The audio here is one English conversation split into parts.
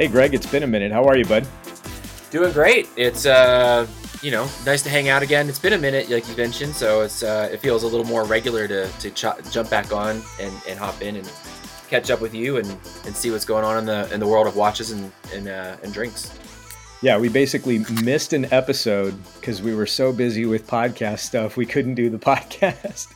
Hey, Greg, it's been a minute. How are you, bud? Doing great. It's uh, you know, nice to hang out again. It's been a minute, like you mentioned, so it's uh, it feels a little more regular to to ch- jump back on and, and hop in and catch up with you and, and see what's going on in the in the world of watches and and, uh, and drinks. Yeah, we basically missed an episode because we were so busy with podcast stuff we couldn't do the podcast.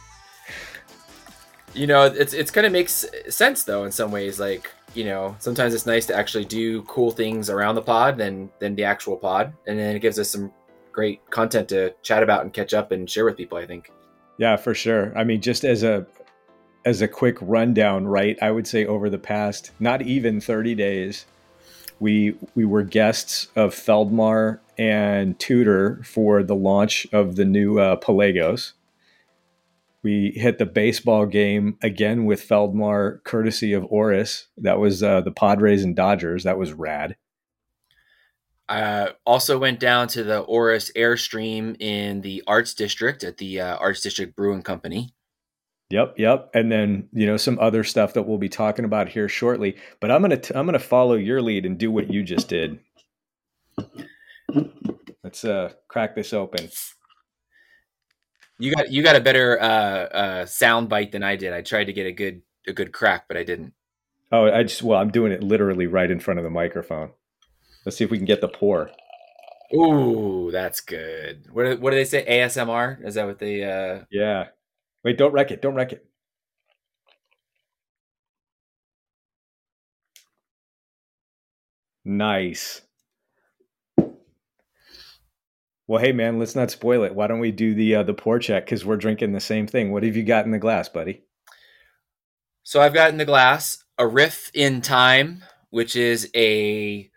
You know, it's it's kind of makes sense though in some ways. Like you know, sometimes it's nice to actually do cool things around the pod than than the actual pod, and then it gives us some great content to chat about and catch up and share with people. I think. Yeah, for sure. I mean, just as a as a quick rundown, right? I would say over the past not even 30 days, we we were guests of Feldmar and Tudor for the launch of the new uh, Pelagos we hit the baseball game again with Feldmar, courtesy of Oris. That was uh, the Padres and Dodgers. That was rad. Uh, also went down to the Oris Airstream in the Arts District at the uh, Arts District Brewing Company. Yep, yep, and then you know some other stuff that we'll be talking about here shortly. But I'm gonna t- I'm gonna follow your lead and do what you just did. Let's uh, crack this open. You got you got a better uh, uh, sound bite than I did. I tried to get a good a good crack, but I didn't. Oh, I just well, I'm doing it literally right in front of the microphone. Let's see if we can get the pour. Ooh, that's good. What do, what do they say? ASMR? Is that what they? Uh... Yeah. Wait, don't wreck it. Don't wreck it. Nice. Well, hey man, let's not spoil it. Why don't we do the uh, the pour check because we're drinking the same thing. What have you got in the glass, buddy? So I've got in the glass a Riff in Time, which is a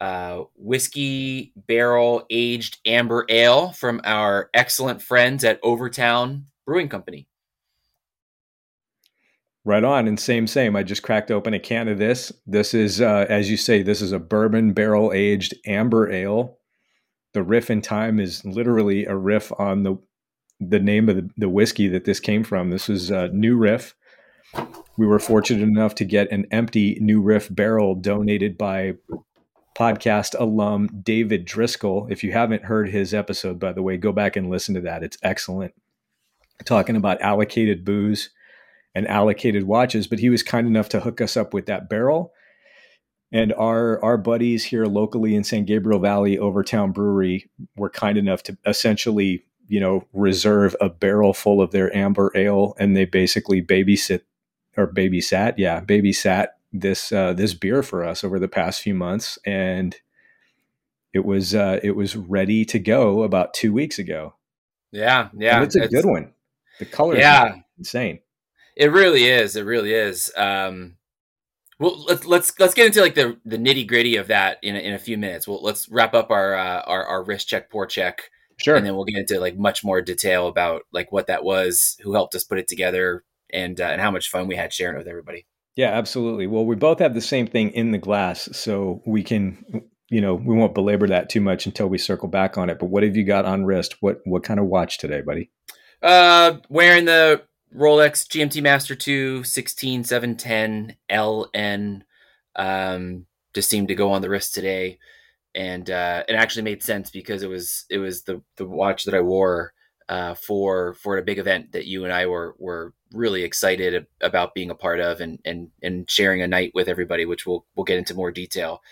uh, whiskey barrel aged amber ale from our excellent friends at Overtown Brewing Company. Right on, and same same. I just cracked open a can of this. This is, uh, as you say, this is a bourbon barrel aged amber ale the riff in time is literally a riff on the the name of the, the whiskey that this came from. This was a new riff. We were fortunate enough to get an empty new riff barrel donated by podcast alum David Driscoll. If you haven't heard his episode, by the way, go back and listen to that. It's excellent. Talking about allocated booze and allocated watches, but he was kind enough to hook us up with that barrel and our our buddies here locally in San Gabriel Valley, Overtown Brewery, were kind enough to essentially, you know, reserve a barrel full of their amber ale, and they basically babysit or babysat, yeah, babysat this uh, this beer for us over the past few months, and it was uh, it was ready to go about two weeks ago. Yeah, yeah, and it's a it's, good one. The color, yeah, insane. It really is. It really is. Um, well, let's let's let's get into like the the nitty gritty of that in a, in a few minutes. Well, let's wrap up our uh, our our wrist check, pour check, sure, and then we'll get into like much more detail about like what that was, who helped us put it together, and uh, and how much fun we had sharing it with everybody. Yeah, absolutely. Well, we both have the same thing in the glass, so we can, you know, we won't belabor that too much until we circle back on it. But what have you got on wrist? What what kind of watch today, buddy? Uh, wearing the Rolex GMT Master 2 16710 LN um, just seemed to go on the wrist today, and uh, it actually made sense because it was it was the the watch that I wore uh, for for a big event that you and I were were really excited about being a part of and and and sharing a night with everybody, which we'll we'll get into more detail,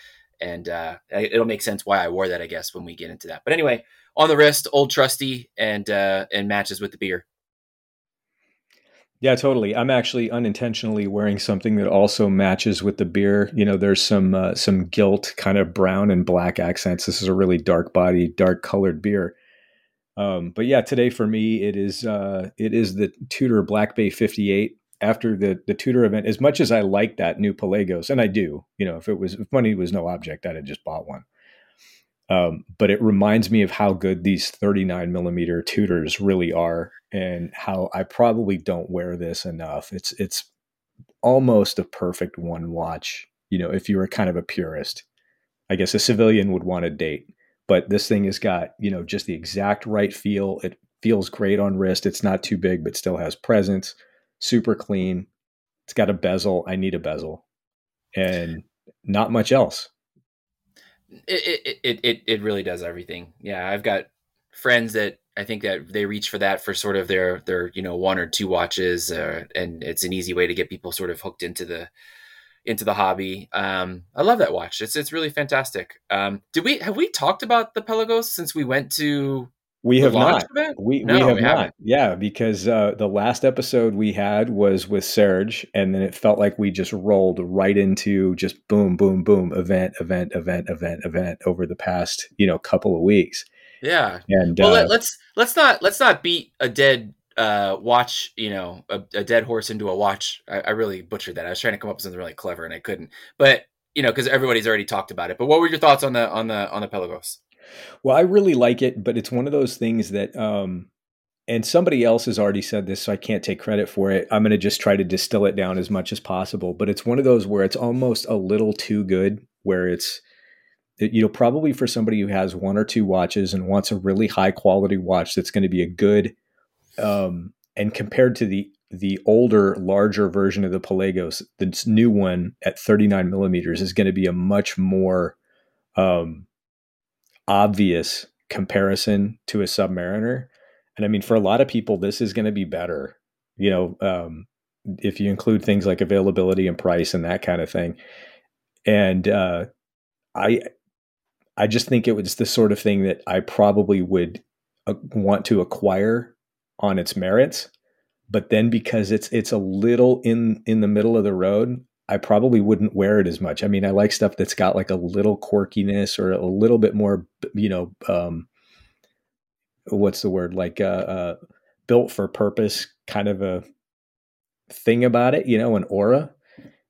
and uh, it'll make sense why I wore that, I guess, when we get into that. But anyway, on the wrist, old trusty, and uh, and matches with the beer. Yeah, totally. I'm actually unintentionally wearing something that also matches with the beer. You know, there's some uh, some gilt kind of brown and black accents. This is a really dark body, dark colored beer. Um, but yeah, today for me it is uh, it is the Tudor Black Bay 58. After the the Tudor event, as much as I like that new Pelagos, and I do, you know, if it was if money was no object, I'd have just bought one. Um, but it reminds me of how good these 39 millimeter Tudors really are, and how I probably don't wear this enough. It's it's almost a perfect one watch. You know, if you were kind of a purist, I guess a civilian would want a date, but this thing has got you know just the exact right feel. It feels great on wrist. It's not too big, but still has presence. Super clean. It's got a bezel. I need a bezel, and not much else it, it it it really does everything. Yeah, I've got friends that I think that they reach for that for sort of their their you know one or two watches, uh, and it's an easy way to get people sort of hooked into the into the hobby. Um, I love that watch. It's it's really fantastic. Um, did we have we talked about the Pelagos since we went to we have not. We, no, we have we not. Yeah, because uh, the last episode we had was with Serge, and then it felt like we just rolled right into just boom, boom, boom, event, event, event, event, event over the past you know couple of weeks. Yeah, and well, uh, let, let's let's not let's not beat a dead uh watch you know a, a dead horse into a watch. I, I, really butchered that. I was trying to come up with something really clever and i couldn't. But you know because everybody's already talked about it. But what were your thoughts on the on the on the pelagos well, I really like it, but it's one of those things that, um, and somebody else has already said this, so I can't take credit for it. I'm going to just try to distill it down as much as possible. But it's one of those where it's almost a little too good, where it's, you know, probably for somebody who has one or two watches and wants a really high quality watch that's going to be a good, um, and compared to the the older, larger version of the Pelagos, this new one at 39 millimeters is going to be a much more um, obvious comparison to a submariner. And i mean for a lot of people this is going to be better you know um, if you include things like availability and price and that kind of thing. And uh, i i just think it was the sort of thing that i probably would uh, want to acquire on its merits. But then because it's it's a little in in the middle of the road I probably wouldn't wear it as much. I mean, I like stuff that's got like a little quirkiness or a little bit more, you know, um, what's the word? Like uh, uh, built for purpose kind of a thing about it, you know, an aura.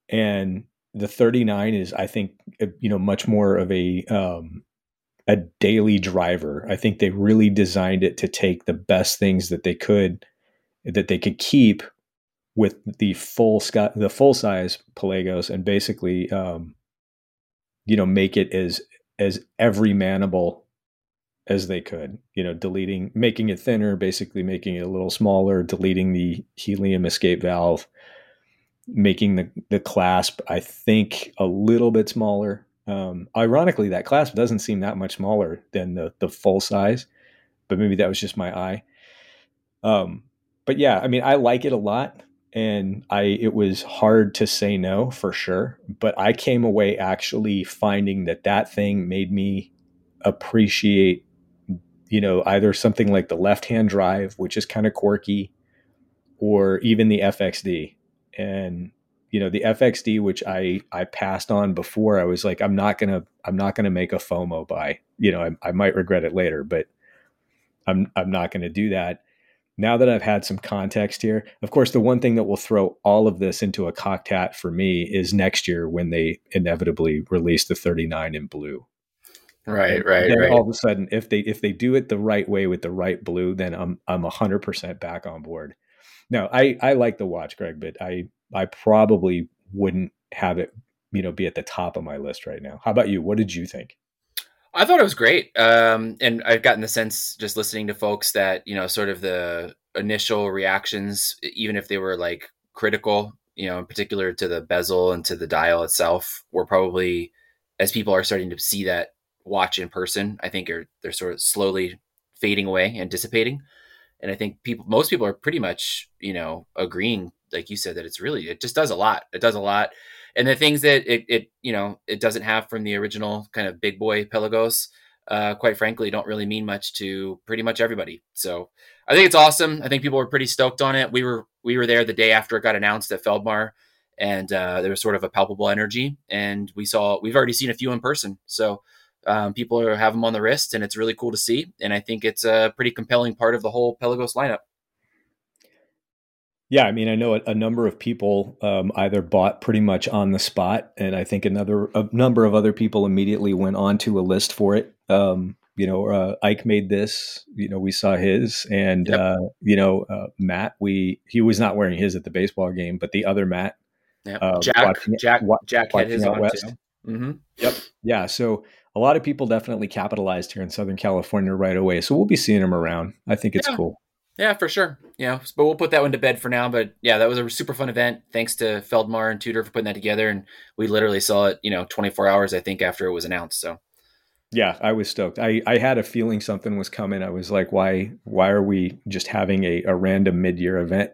And the 39 is, I think, uh, you know, much more of a um, a daily driver. I think they really designed it to take the best things that they could that they could keep with the full the full size Pelagos, and basically, um, you know, make it as as every manable as they could. You know, deleting, making it thinner, basically making it a little smaller, deleting the helium escape valve, making the the clasp, I think, a little bit smaller. Um, ironically, that clasp doesn't seem that much smaller than the the full size, but maybe that was just my eye. Um, but yeah, I mean, I like it a lot and I it was hard to say no for sure, but I came away actually finding that that thing made me appreciate you know either something like the left-hand drive which is kind of quirky or even the FXD and you know the FXD which I I passed on before I was like I'm not going to I'm not going to make a FOMO buy. You know I, I might regret it later but I'm I'm not going to do that now that I've had some context here, of course, the one thing that will throw all of this into a cocked hat for me is next year when they inevitably release the 39 in blue. Right, right, then right. All of a sudden, if they if they do it the right way with the right blue, then I'm I'm hundred percent back on board. Now, I I like the watch, Greg, but I I probably wouldn't have it, you know, be at the top of my list right now. How about you? What did you think? I thought it was great. Um, and I've gotten the sense just listening to folks that, you know, sort of the initial reactions, even if they were like critical, you know, in particular to the bezel and to the dial itself, were probably, as people are starting to see that watch in person, I think are they're sort of slowly fading away and dissipating. And I think people, most people are pretty much, you know, agreeing, like you said, that it's really, it just does a lot. It does a lot and the things that it, it you know it doesn't have from the original kind of big boy Pelagos, uh, quite frankly, don't really mean much to pretty much everybody. So I think it's awesome. I think people were pretty stoked on it. We were we were there the day after it got announced at Feldmar, and uh, there was sort of a palpable energy. And we saw we've already seen a few in person, so um, people are, have them on the wrist, and it's really cool to see. And I think it's a pretty compelling part of the whole Pelagos lineup. Yeah, I mean, I know a, a number of people um, either bought pretty much on the spot, and I think another a number of other people immediately went on to a list for it. Um, you know, uh, Ike made this. You know, we saw his, and yep. uh, you know, uh, Matt. We he was not wearing his at the baseball game, but the other Matt, yep. Uh, Jack, watching, Jack, Jack had his on West. too. Mm-hmm. Yep. Yeah. So a lot of people definitely capitalized here in Southern California right away. So we'll be seeing them around. I think it's yeah. cool. Yeah, for sure. Yeah, but we'll put that one to bed for now. But yeah, that was a super fun event. Thanks to Feldmar and Tudor for putting that together, and we literally saw it, you know, 24 hours I think after it was announced. So yeah, I was stoked. I I had a feeling something was coming. I was like, why why are we just having a, a random mid year event?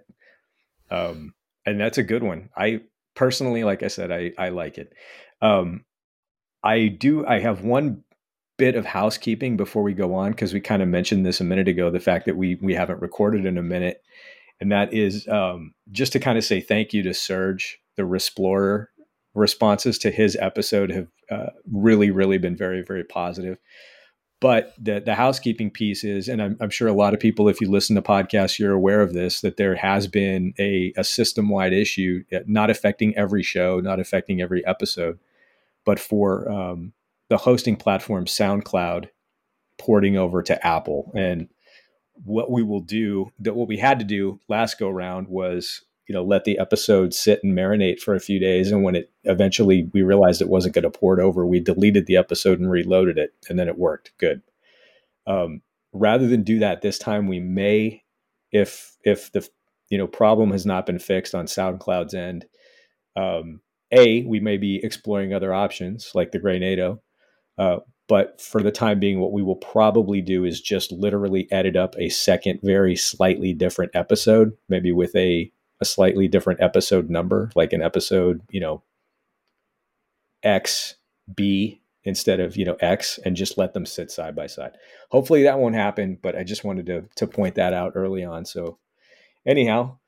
Um, and that's a good one. I personally, like I said, I I like it. Um, I do. I have one bit of housekeeping before we go on because we kind of mentioned this a minute ago the fact that we we haven't recorded in a minute. And that is um, just to kind of say thank you to Serge the Rexplorer responses to his episode have uh, really really been very very positive. But the the housekeeping piece is and I'm, I'm, sure a lot of people if you listen to podcasts you're aware of this that there has been a, a system wide issue not affecting every show not affecting every episode. But for um, the hosting platform SoundCloud porting over to Apple. And what we will do that what we had to do last go round was you know let the episode sit and marinate for a few days. And when it eventually we realized it wasn't going to port over we deleted the episode and reloaded it and then it worked. Good. Um, rather than do that this time we may if if the you know problem has not been fixed on soundcloud's end um, a we may be exploring other options like the Grey NATO uh, but for the time being, what we will probably do is just literally edit up a second, very slightly different episode, maybe with a, a slightly different episode number, like an episode, you know, X, B instead of, you know, X, and just let them sit side by side. Hopefully that won't happen, but I just wanted to, to point that out early on. So, anyhow,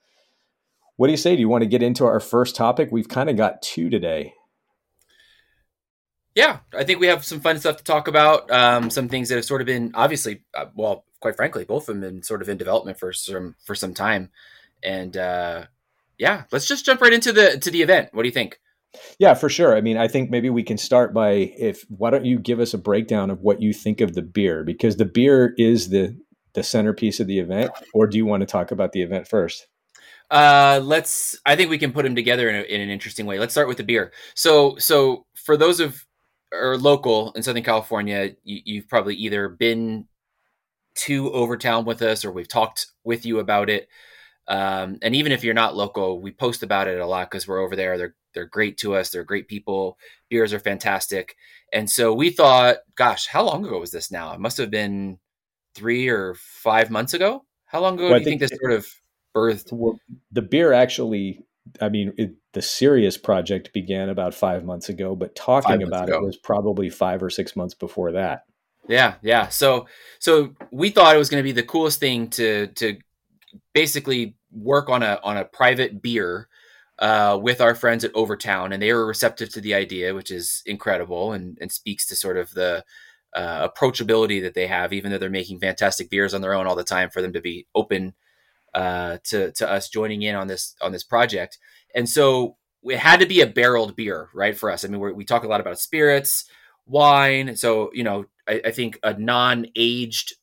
what do you say? Do you want to get into our first topic? We've kind of got two today yeah, I think we have some fun stuff to talk about. Um, some things that have sort of been obviously, uh, well, quite frankly, both of them been sort of in development for some for some time, and uh, yeah, let's just jump right into the to the event. What do you think? Yeah, for sure. I mean, I think maybe we can start by if why don't you give us a breakdown of what you think of the beer because the beer is the the centerpiece of the event, or do you want to talk about the event first? Uh, let's. I think we can put them together in, a, in an interesting way. Let's start with the beer. So, so for those of or local in Southern California, you, have probably either been to Overtown with us or we've talked with you about it. Um, and even if you're not local, we post about it a lot because we're over there. They're they're great to us. They're great people. Beers are fantastic. And so we thought, gosh, how long ago was this now? It must have been three or five months ago. How long ago well, do you think, think this sort of birthed? Well, the beer actually I mean, it, the serious project began about five months ago, but talking about ago. it was probably five or six months before that. Yeah, yeah. So, so we thought it was going to be the coolest thing to to basically work on a on a private beer uh, with our friends at Overtown, and they were receptive to the idea, which is incredible and and speaks to sort of the uh, approachability that they have, even though they're making fantastic beers on their own all the time. For them to be open uh, to to us joining in on this on this project. And so it had to be a barreled beer, right? For us, I mean, we talk a lot about spirits, wine. So you know, I, I think a non-aged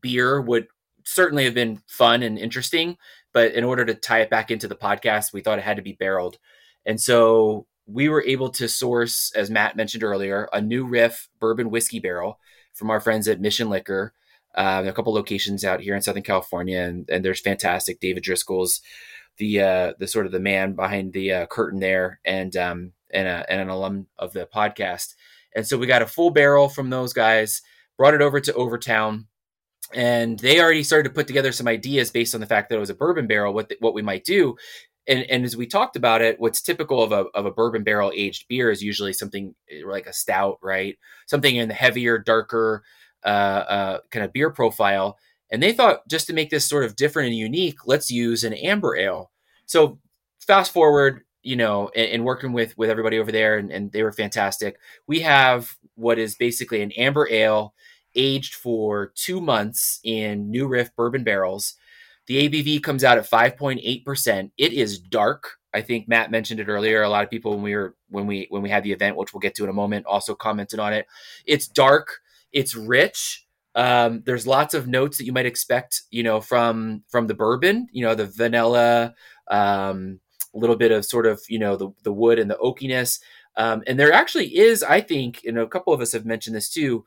beer would certainly have been fun and interesting. But in order to tie it back into the podcast, we thought it had to be barreled. And so we were able to source, as Matt mentioned earlier, a new riff bourbon whiskey barrel from our friends at Mission Liquor. Um, a couple locations out here in Southern California, and, and there's fantastic David Driscoll's the uh, the sort of the man behind the uh, curtain there, and um, and, a, and an alum of the podcast. And so we got a full barrel from those guys, brought it over to Overtown, and they already started to put together some ideas based on the fact that it was a bourbon barrel. What the, what we might do, and, and as we talked about it, what's typical of a of a bourbon barrel aged beer is usually something eh, like a stout, right? Something in the heavier, darker uh, uh, kind of beer profile. And they thought just to make this sort of different and unique, let's use an amber ale. So fast forward, you know, and, and working with with everybody over there, and, and they were fantastic. We have what is basically an amber ale aged for two months in New Riff bourbon barrels. The ABV comes out at 5.8%. It is dark. I think Matt mentioned it earlier. A lot of people when we were when we when we had the event, which we'll get to in a moment, also commented on it. It's dark, it's rich. Um, there's lots of notes that you might expect, you know, from from the bourbon, you know, the vanilla, um, a little bit of sort of, you know, the the wood and the oakiness. Um, and there actually is, I think, and a couple of us have mentioned this too,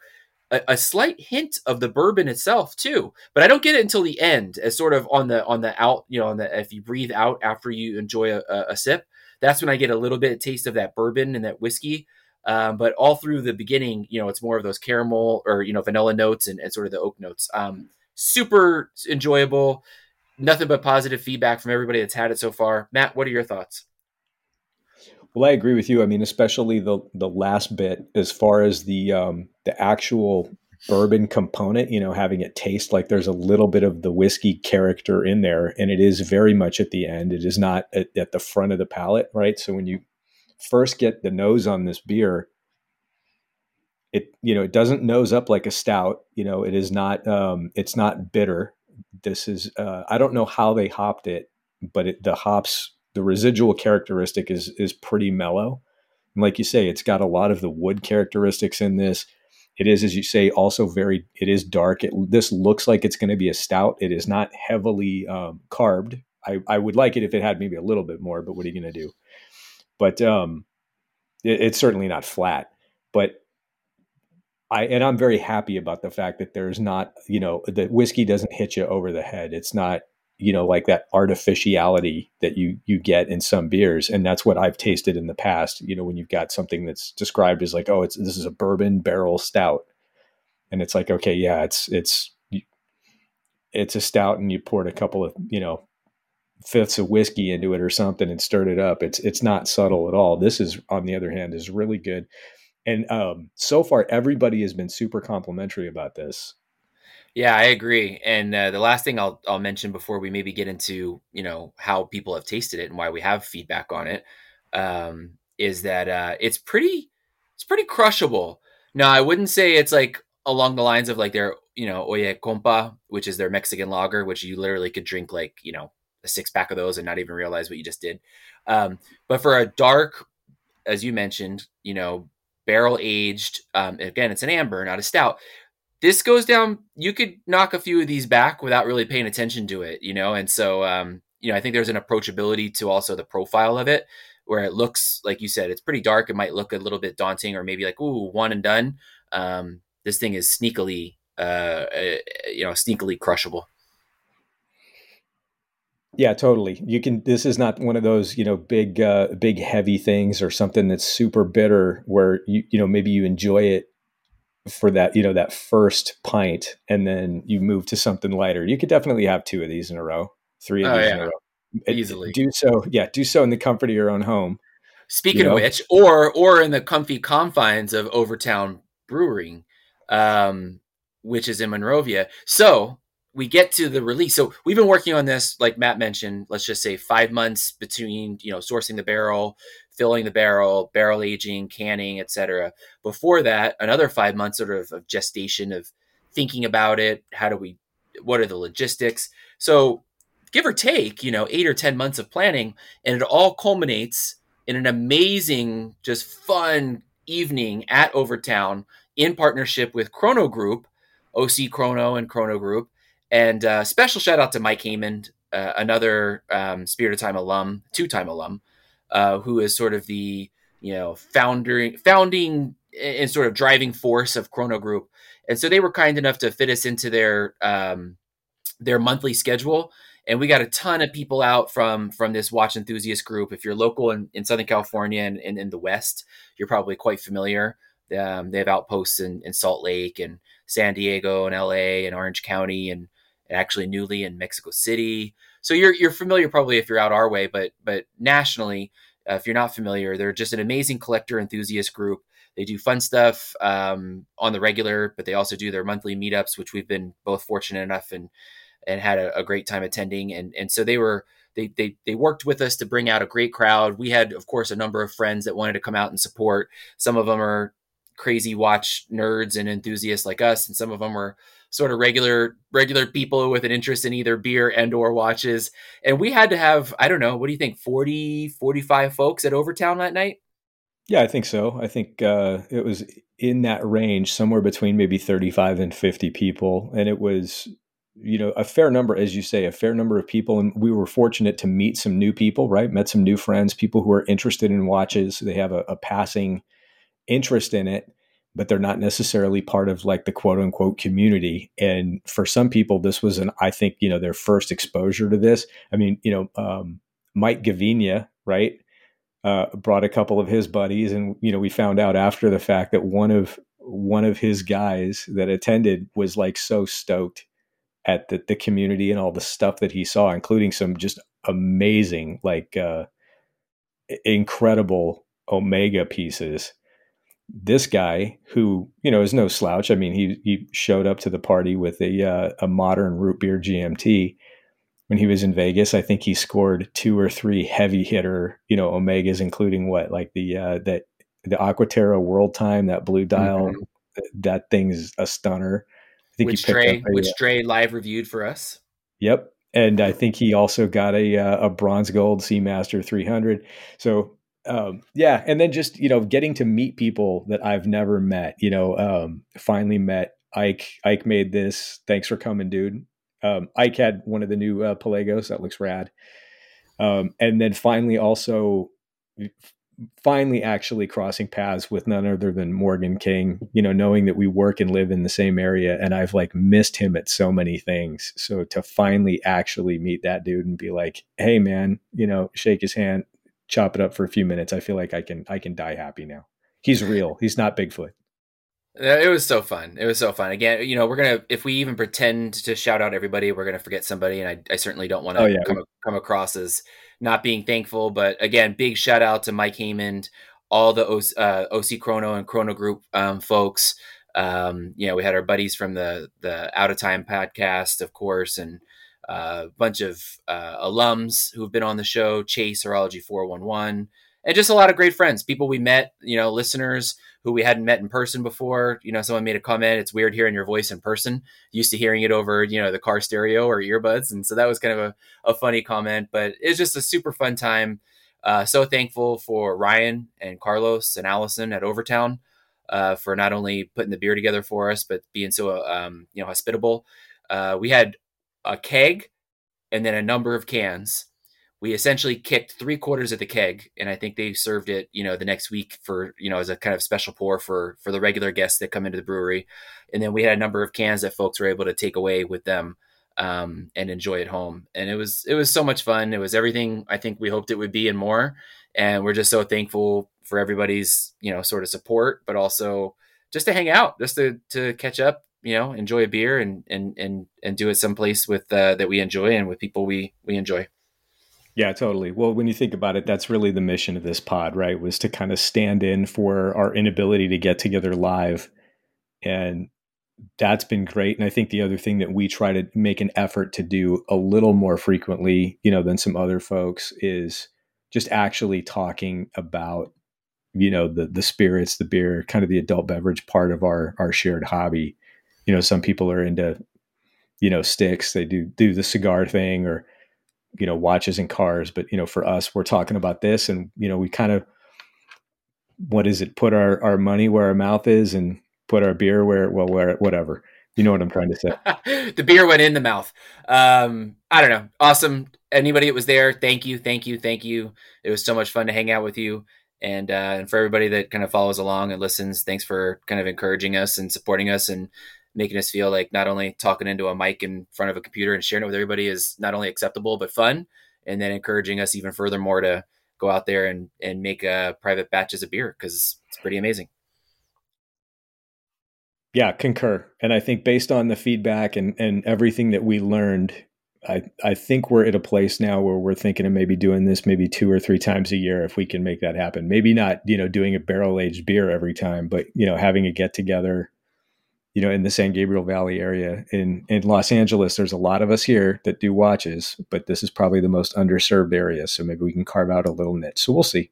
a, a, slight hint of the bourbon itself too. But I don't get it until the end, as sort of on the on the out, you know, on the if you breathe out after you enjoy a, a, a sip, that's when I get a little bit of taste of that bourbon and that whiskey. Um, but all through the beginning, you know, it's more of those caramel or you know vanilla notes and, and sort of the oak notes. Um, super enjoyable. Nothing but positive feedback from everybody that's had it so far. Matt, what are your thoughts? Well, I agree with you. I mean, especially the the last bit as far as the um, the actual bourbon component. You know, having it taste like there's a little bit of the whiskey character in there, and it is very much at the end. It is not at, at the front of the palate, right? So when you first get the nose on this beer, it you know it doesn't nose up like a stout. You know, it is not um, it's not bitter. This is uh, I don't know how they hopped it, but it, the hops the residual characteristic is is pretty mellow. And like you say, it's got a lot of the wood characteristics in this. It is, as you say, also very. It is dark. It, this looks like it's going to be a stout. It is not heavily um, carbed. I, I would like it if it had maybe a little bit more, but what are you going to do? But um, it, it's certainly not flat. But I and I'm very happy about the fact that there's not, you know, the whiskey doesn't hit you over the head. It's not you know like that artificiality that you you get in some beers and that's what I've tasted in the past you know when you've got something that's described as like oh it's this is a bourbon barrel stout and it's like okay yeah it's it's it's a stout and you poured a couple of you know fifths of whiskey into it or something and stirred it up it's it's not subtle at all this is on the other hand is really good and um, so far everybody has been super complimentary about this yeah, I agree. And uh, the last thing I'll I'll mention before we maybe get into you know how people have tasted it and why we have feedback on it um, is that uh, it's pretty it's pretty crushable. Now I wouldn't say it's like along the lines of like their you know Oye Compa, which is their Mexican lager, which you literally could drink like you know a six pack of those and not even realize what you just did. Um, but for a dark, as you mentioned, you know barrel aged, um, again it's an amber, not a stout. This goes down you could knock a few of these back without really paying attention to it you know? And so um, you know i think there's an approachability to also the profile of it where it looks like you said it's pretty dark. It might look a little bit daunting or maybe like ooh one and done. Um, this thing is sneakily uh, uh, you know sneakily crushable yeah, totally. You can. This is not one of those, you know, big, uh, big heavy things or something that's super bitter, where you, you know, maybe you enjoy it for that you know that first pint and then you move to something lighter you could definitely have two of these in a row three of oh, these yeah. in a row easily do so yeah do so in the comfort of your own home speaking you know? of which or or in the comfy confines of overtown brewing um which is in monrovia so we get to the release so we've been working on this like matt mentioned let's just say five months between you know sourcing the barrel filling the barrel, barrel aging, canning, etc. Before that, another five months sort of, of gestation of thinking about it. How do we? What are the logistics? So, give or take, you know, eight or ten months of planning, and it all culminates in an amazing, just fun evening at Overtown in partnership with Chrono Group, OC Chrono and Chrono Group. And uh, special shout out to Mike Heyman, uh, another um, Spirit of Time alum, two time alum, uh, who is sort of the you know founding founding and sort of driving force of Chrono Group. And so they were kind enough to fit us into their um, their monthly schedule. And we got a ton of people out from from this watch enthusiast group. If you're local in, in Southern California and, and in the West, you're probably quite familiar. Um, they have outposts in, in Salt Lake and San Diego and LA and Orange County and actually newly in Mexico City. So you're you're familiar probably if you're out our way, but but nationally, Uh, if you're not familiar, they're just an amazing collector enthusiast group. They do fun stuff um, on the regular, but they also do their monthly meetups, which we've been both fortunate enough and and had a, a great time attending. And and so they were they, they they worked with us to bring out a great crowd. We had, of course, a number of friends that wanted to come out and support. Some of them are crazy watch nerds and enthusiasts like us, and some of them were sort of regular regular people with an interest in either beer and or watches. And we had to have, I don't know, what do you think, 40, 45 folks at Overtown that night? Yeah, I think so. I think uh, it was in that range, somewhere between maybe 35 and 50 people. And it was, you know, a fair number, as you say, a fair number of people. And we were fortunate to meet some new people, right? Met some new friends, people who are interested in watches. They have a, a passing interest in it, but they're not necessarily part of like the quote unquote community. And for some people, this was an, I think, you know, their first exposure to this. I mean, you know, um, Mike Gavinia, right? uh, brought a couple of his buddies, and you know we found out after the fact that one of one of his guys that attended was like so stoked at the, the community and all the stuff that he saw, including some just amazing, like uh, incredible Omega pieces. This guy, who you know is no slouch, I mean, he he showed up to the party with a uh, a modern root beer GMT, when he was in Vegas. I think he scored two or three heavy hitter, you know, Omegas, including what like the uh, that the Aquaterra World Time, that blue dial, mm-hmm. that thing's a stunner. I think which Dre, a, which uh, Dre live reviewed for us. Yep, and I think he also got a uh, a bronze gold Seamaster 300. So um, yeah, and then just you know getting to meet people that I've never met. You know, um, finally met Ike. Ike made this. Thanks for coming, dude. Um, Ike had one of the new uh, Pelagos that looks rad. Um, and then finally, also, finally, actually crossing paths with none other than Morgan King. You know, knowing that we work and live in the same area, and I've like missed him at so many things. So to finally actually meet that dude and be like, "Hey, man," you know, shake his hand, chop it up for a few minutes. I feel like I can I can die happy now. He's real. He's not Bigfoot. It was so fun. It was so fun. Again, you know, we're gonna if we even pretend to shout out everybody, we're gonna forget somebody, and I, I certainly don't want to oh, yeah. come, come across as not being thankful. But again, big shout out to Mike Heyman, all the OC, uh, OC Chrono and Chrono Group um, folks. Um, you know, we had our buddies from the the Out of Time podcast, of course, and a bunch of uh, alums who've been on the show. Chase, Horology Four One One and just a lot of great friends, people we met, you know, listeners who we hadn't met in person before. You know, someone made a comment, it's weird hearing your voice in person. Used to hearing it over, you know, the car stereo or earbuds. And so that was kind of a, a funny comment, but it's just a super fun time. Uh, so thankful for Ryan and Carlos and Allison at Overtown uh, for not only putting the beer together for us, but being so, um, you know, hospitable. Uh, we had a keg and then a number of cans. We essentially kicked three quarters of the keg and i think they served it you know the next week for you know as a kind of special pour for for the regular guests that come into the brewery. And then we had a number of cans that folks were able to take away with them um, and enjoy at home. And it was it was so much fun. It was everything i think we hoped it would be and more. And we're just so thankful for everybody's you know sort of support but also just to hang out just to to catch up you know enjoy a beer and and and and do it someplace with uh, that we enjoy and with people we we enjoy yeah, totally. Well, when you think about it, that's really the mission of this pod, right? Was to kind of stand in for our inability to get together live. And that's been great. And I think the other thing that we try to make an effort to do a little more frequently, you know, than some other folks is just actually talking about, you know, the the spirits, the beer, kind of the adult beverage part of our our shared hobby. You know, some people are into, you know, sticks. They do do the cigar thing or you know watches and cars. But you know for us we're talking about this and you know we kind of what is it? Put our our money where our mouth is and put our beer where well where whatever. You know what i'm trying to say. The beer went in the mouth. Um i don't know. Awesome. Anybody that was there thank you thank you thank you. It was so much fun to hang out with you. And uh, and for everybody that kind of follows along and listens thanks for kind of encouraging us and supporting us and making us feel like not only talking into a mic in front of a computer and sharing it with everybody is not only acceptable but fun, and then encouraging us even furthermore to go out there and and make uh, private batches of beer because it's pretty amazing. Yeah, concur. And I think based on the feedback and and everything that we learned, I, I think we're at a place now where we're thinking of maybe doing this maybe two or three times a year if we can make that happen. Maybe not, you know, doing a barrel aged beer every time, but you know, having a get together, you know, in the San Gabriel Valley area in in Los Angeles. There's a lot of us here that do watches, but this is probably the most underserved area. So maybe we can carve out a little niche. So we'll see.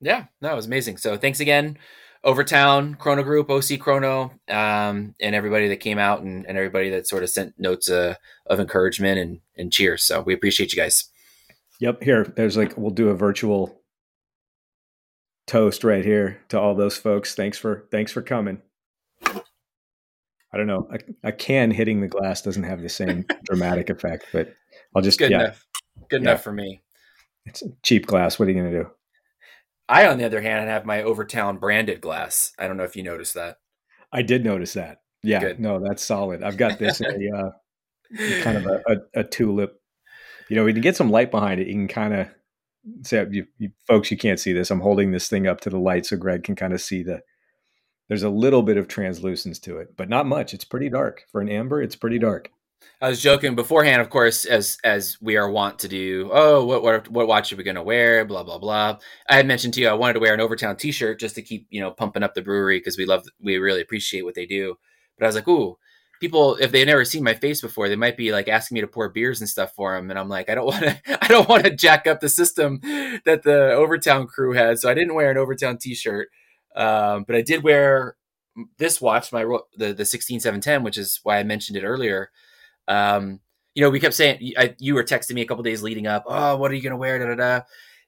Yeah, that was amazing. So thanks again Overtown, Chrono Group, OC Chrono, um, and everybody that came out and, and everybody that sort of sent notes uh, of encouragement and, and cheers. So we appreciate you guys. Yep. Here, there's like, we'll do a virtual toast right here to all those folks. Thanks for, thanks for coming. I don't know. A, a can hitting the glass doesn't have the same dramatic effect, but I'll just, good yeah. enough. Good yeah. enough for me. It's cheap glass. What are you going to do? I, on the other hand, have my Overtown branded glass. I don't know if you noticed that. I did notice that. Yeah, Good. no, that's solid. I've got this a uh, kind of a, a, a, tulip. You know, when you get some light behind it, you can kind of say, you, you, folks, you can't see this. I'm holding this thing up to the light so Greg can kind of see the. There's a little bit of translucence to it, but not much. It's pretty dark for an amber. It's pretty dark. I was joking beforehand, of course, as as we are wont to do. Oh, what what what watch are we going to wear? Blah blah blah. I had mentioned to you I wanted to wear an Overtown T-shirt just to keep you know pumping up the brewery because we love we really appreciate what they do. But I was like, ooh, people if they've never seen my face before, they might be like asking me to pour beers and stuff for them, and I'm like, I don't want to I don't want to jack up the system that the Overtown crew had, so I didn't wear an Overtown T-shirt. Um, but I did wear this watch, my the the 16710, which is why I mentioned it earlier. Um, you know, we kept saying I, you were texting me a couple days leading up. Oh, what are you going to wear? Da, da, da.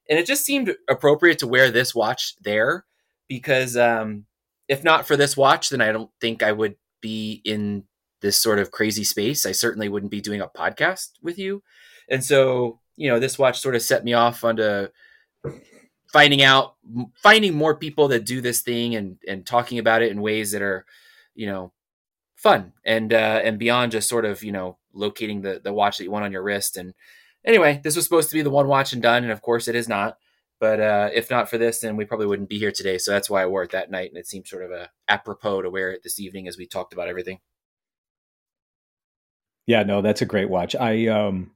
And it just seemed appropriate to wear this watch there because um, if not for this watch, then I don't think I would be in this sort of crazy space. I certainly wouldn't be doing a podcast with you. And so, you know, this watch sort of set me off onto finding out, finding more people that do this thing and and talking about it in ways that are, you know, fun and uh, and beyond just sort of you know locating the the watch that you want on your wrist. And anyway, this was supposed to be the one watch and done, and of course it is not. But uh, if not for this, then we probably wouldn't be here today. So that's why I wore it that night, and it seemed sort of a apropos to wear it this evening as we talked about everything. Yeah, no, that's a great watch. I um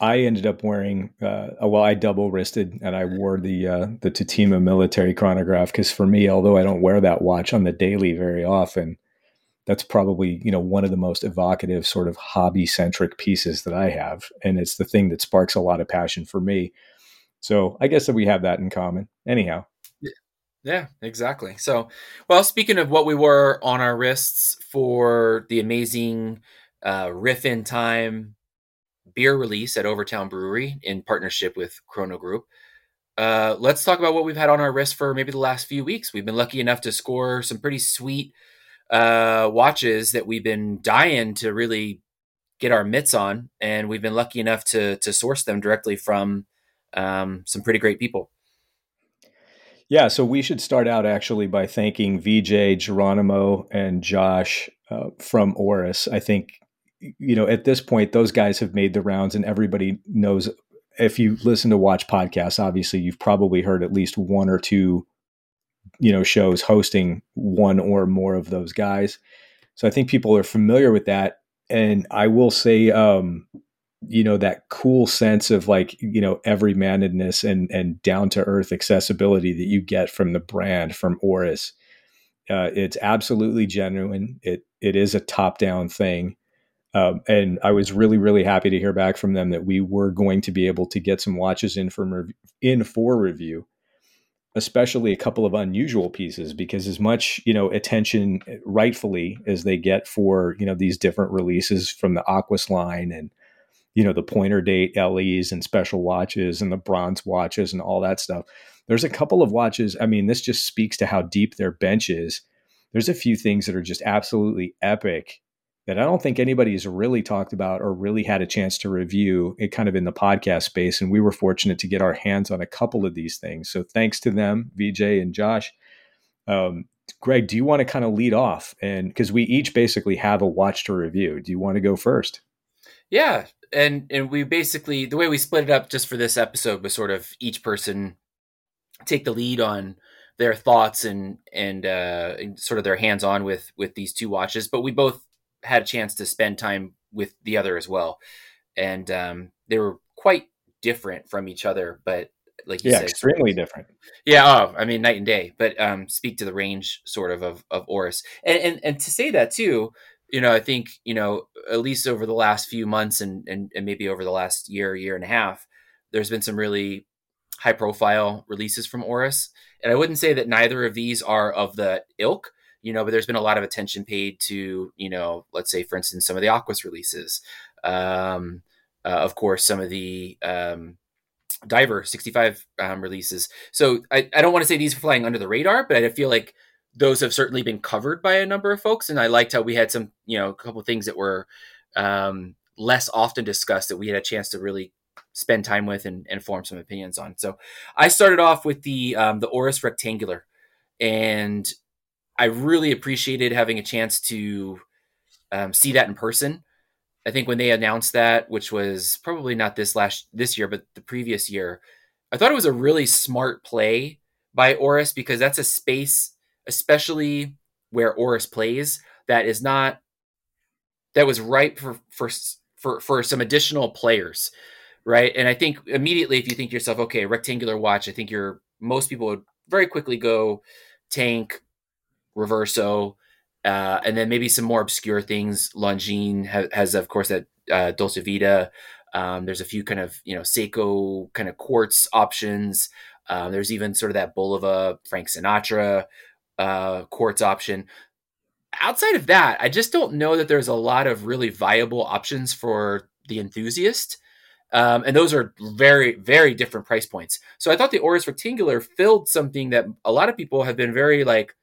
I ended up wearing uh, well, I double wristed and I wore the uh, the Tutima military chronograph because for me, although I don't wear that watch on the daily very often, that's probably you know one of the most evocative sort of hobby centric pieces that I have, and it's the thing that sparks a lot of passion for me. So I guess that we have that in common. Anyhow. Yeah, exactly. So, well, speaking of what we wore on our wrists for the amazing uh, Riff in Time beer release at Overtown Brewery in partnership with Chrono Group, uh, let's talk about what we've had on our wrist for maybe the last few weeks. We've been lucky enough to score some pretty sweet uh, watches that we've been dying to really get our mitts on, and we've been lucky enough to to source them directly from um, some pretty great people. Yeah, so we should start out actually by thanking VJ, Geronimo, and Josh uh, from Oris. I think you know at this point those guys have made the rounds, and everybody knows. If you listen to watch podcasts, obviously you've probably heard at least one or two you know shows hosting one or more of those guys. So i think people are familiar with that. And i will say um you know that cool sense of like you know everymannedness and and down to earth accessibility that you get from the brand from oris uh, it's absolutely genuine. It it is a top down thing um, and I was really, really happy to hear back from them that we were going to be able to get some watches in from in for review especially a couple of unusual pieces because as much you know attention rightfully as they get for you know these different releases from the Aquis line and you know the pointer date les and special watches and the bronze watches and all that stuff there's a couple of watches i mean this just speaks to how deep their bench is. There's a few things that are just absolutely epic that I don't think anybody has really talked about or really had a chance to review it kind of in the podcast space. And we were fortunate to get our hands on a couple of these things. So thanks to them, VJ and Josh. Um, Greg, do you want to kind of lead off? And because we each basically have a watch to review, do you want to go first? Yeah. And and we basically the way we split it up just for this episode was sort of each person take the lead on their thoughts and and, uh, and sort of their hands on with with these two watches. But we both had a chance to spend time with the other as well. and um, they were quite different from each other, but like you yeah, said, extremely different. Yeah, oh, I mean night and day. But um, speak to the range sort of of, of Oris, and, and and to say that too, you know, I think you know at least over the last few months and and, and maybe over the last year, year and a half, there's been some really high profile releases from Oris, and I wouldn't say that neither of these are of the ilk. You know, but there's been a lot of attention paid to, you know, let's say, for instance, some of the Aquis releases. Um, uh, of course, some of the um, diver 65 um, releases so I, I don't want to say these are flying under the radar but i feel like those have certainly been covered by a number of folks and i liked how we had some you know a couple things that were um, less often discussed that we had a chance to really spend time with and, and form some opinions on so i started off with the um, the oris rectangular and i really appreciated having a chance to um, see that in person I think when they announced that, which was probably not this last this year, but the previous year, I thought it was a really smart play by Oris because that's a space, especially where Oris plays, that is not that was ripe for for for for some additional players, right? And I think immediately if you think yourself, okay, rectangular watch, I think you're most people would very quickly go tank, reverso, uh, and then maybe some more obscure things. Longines ha- has, of course, that uh, Dolce Vita. Um, there's a few kind of you know Seiko kind of quartz options. Um, there's even sort of that Bulova Frank Sinatra uh, quartz option. Outside of that, I just don't know that there's a lot of really viable options for the enthusiast. Um, and those are very, very different price points. So I thought the Oris Rectangular filled something that a lot of people have been very like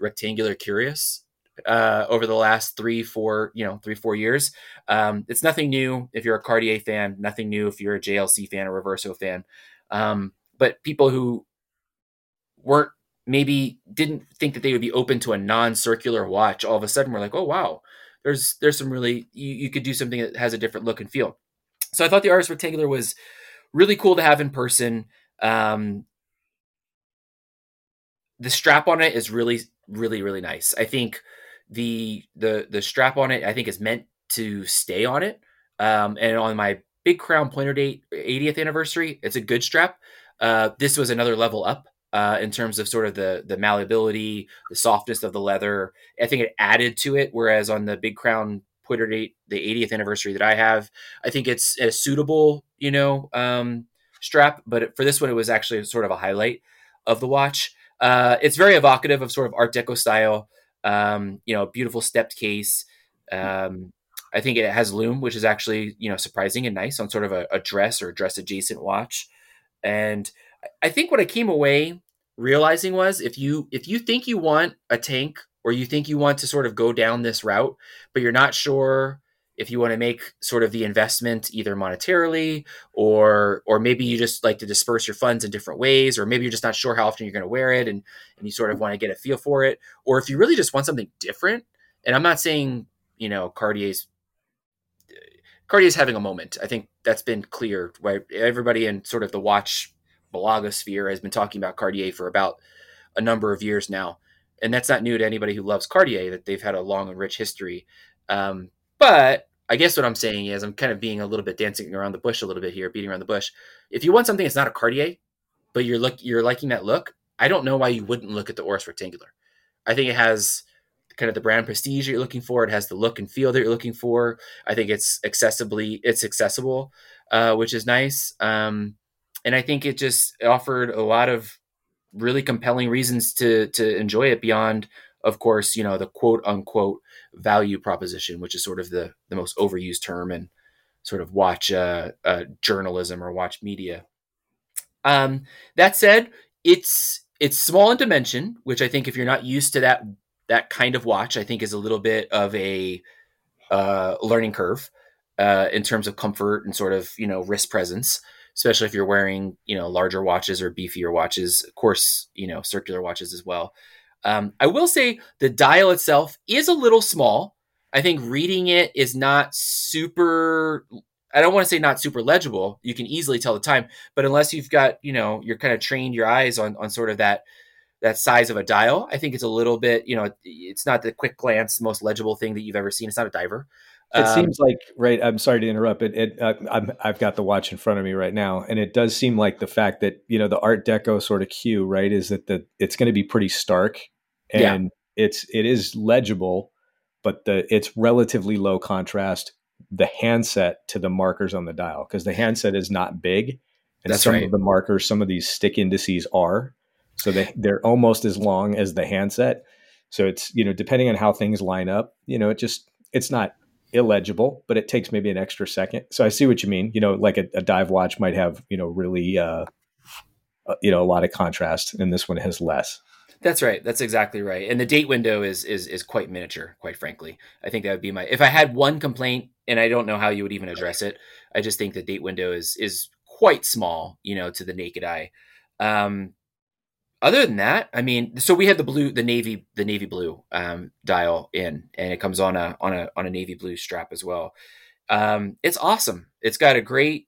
rectangular curious uh, over the last three, four, you know, three, four years. Um, it's nothing new if you're a Cartier fan, nothing new if you're a JLC fan or Reverso fan. Um, but people who weren't maybe didn't think that they would be open to a non-circular watch, all of a sudden we're like, oh wow, there's there's some really you, you could do something that has a different look and feel. So I thought the Oris Rectangular was really cool to have in person. Um, the strap on it is really, really, really nice. I think the the the strap on it I think is meant to stay on it. Um, and on my big crown pointer date 80th anniversary, it's a good strap. Uh, this was another level up uh, in terms of sort of the the malleability, the softness of the leather. I think it added to it. Whereas on the big crown pointer date, the 80th anniversary that I have, I think it's a suitable, you know, um, strap. But for this one, it was actually sort of a highlight of the watch. Uh, it's very evocative of sort of Art Deco style. Um, you know, beautiful stepped case. Um, I think it has loom, which is actually you know surprising and nice on sort of a, a dress or dress adjacent watch. And I think what I came away realizing was if you if you think you want a tank or you think you want to sort of go down this route, but you're not sure if you want to make sort of the investment either monetarily or or maybe you just like to disperse your funds in different ways or maybe you're just not sure how often you're going to wear it and and you sort of want to get a feel for it. Or if you really just want something different and i'm not saying you know cartier's cartier's having a moment. I think that's been clear right everybody in sort of the watch blogosphere has been talking about cartier for about a number of years now. And that's not new to anybody who loves cartier that they've had a long and rich history. Um, but I guess what I'm saying is I'm kind of being a little bit dancing around the bush a little bit here, beating around the bush. If you want something that's not a Cartier, but you're look you're liking that look, I don't know why you wouldn't look at the Oris Rectangular. I think it has kind of the brand prestige you're looking for. It has the look and feel that you're looking for. I think it's accessibly it's accessible, uh, which is nice. Um, and I think it just offered a lot of really compelling reasons to to enjoy it beyond of course, you know, the quote unquote value proposition, which is sort of the, the most overused term and sort of watch uh, uh, journalism or watch media. Um, that said, it's it's small in dimension, which I think if you're not used to that that kind of watch, I think is a little bit of a uh, learning curve uh, in terms of comfort and sort of you know wrist presence, especially if you're wearing you know larger watches or beefier watches. Of course, you know circular watches as well. Um, I will say the dial itself is a little small. I think reading it is not super. I don't want to say not super legible. You can easily tell the time, but unless you've got, you know, you're kind of trained your eyes on on sort of that that size of a dial, I think it's a little bit, you know, it's not the quick glance, most legible thing that you've ever seen. It's not a diver. It um, seems like right. I'm sorry to interrupt. It, it uh, i have got the watch in front of me right now, and it does seem like the fact that you know the Art Deco sort of cue, right, is that the it's going to be pretty stark, and yeah. it's it is legible, but the it's relatively low contrast. The handset to the markers on the dial because the handset is not big, and That's some right. of the markers, some of these stick indices are, so they they're almost as long as the handset. So it's you know depending on how things line up, you know it just it's not illegible, but it takes maybe an extra second. So I see what you mean. You know, like a, a dive watch might have you know really uh, uh, you know a lot of contrast, and this one has less. That's right. That's exactly right. And the date window is is is quite miniature, quite frankly. I think that would be my if I had one complaint, and I don't know how you would even address it. I just think the date window is is quite small, you know, to the naked eye. Um, other than that, I mean, so we had the blue, the navy, the navy blue um, dial in, and it comes on a on a on a navy blue strap as well. Um, it's awesome. It's got a great,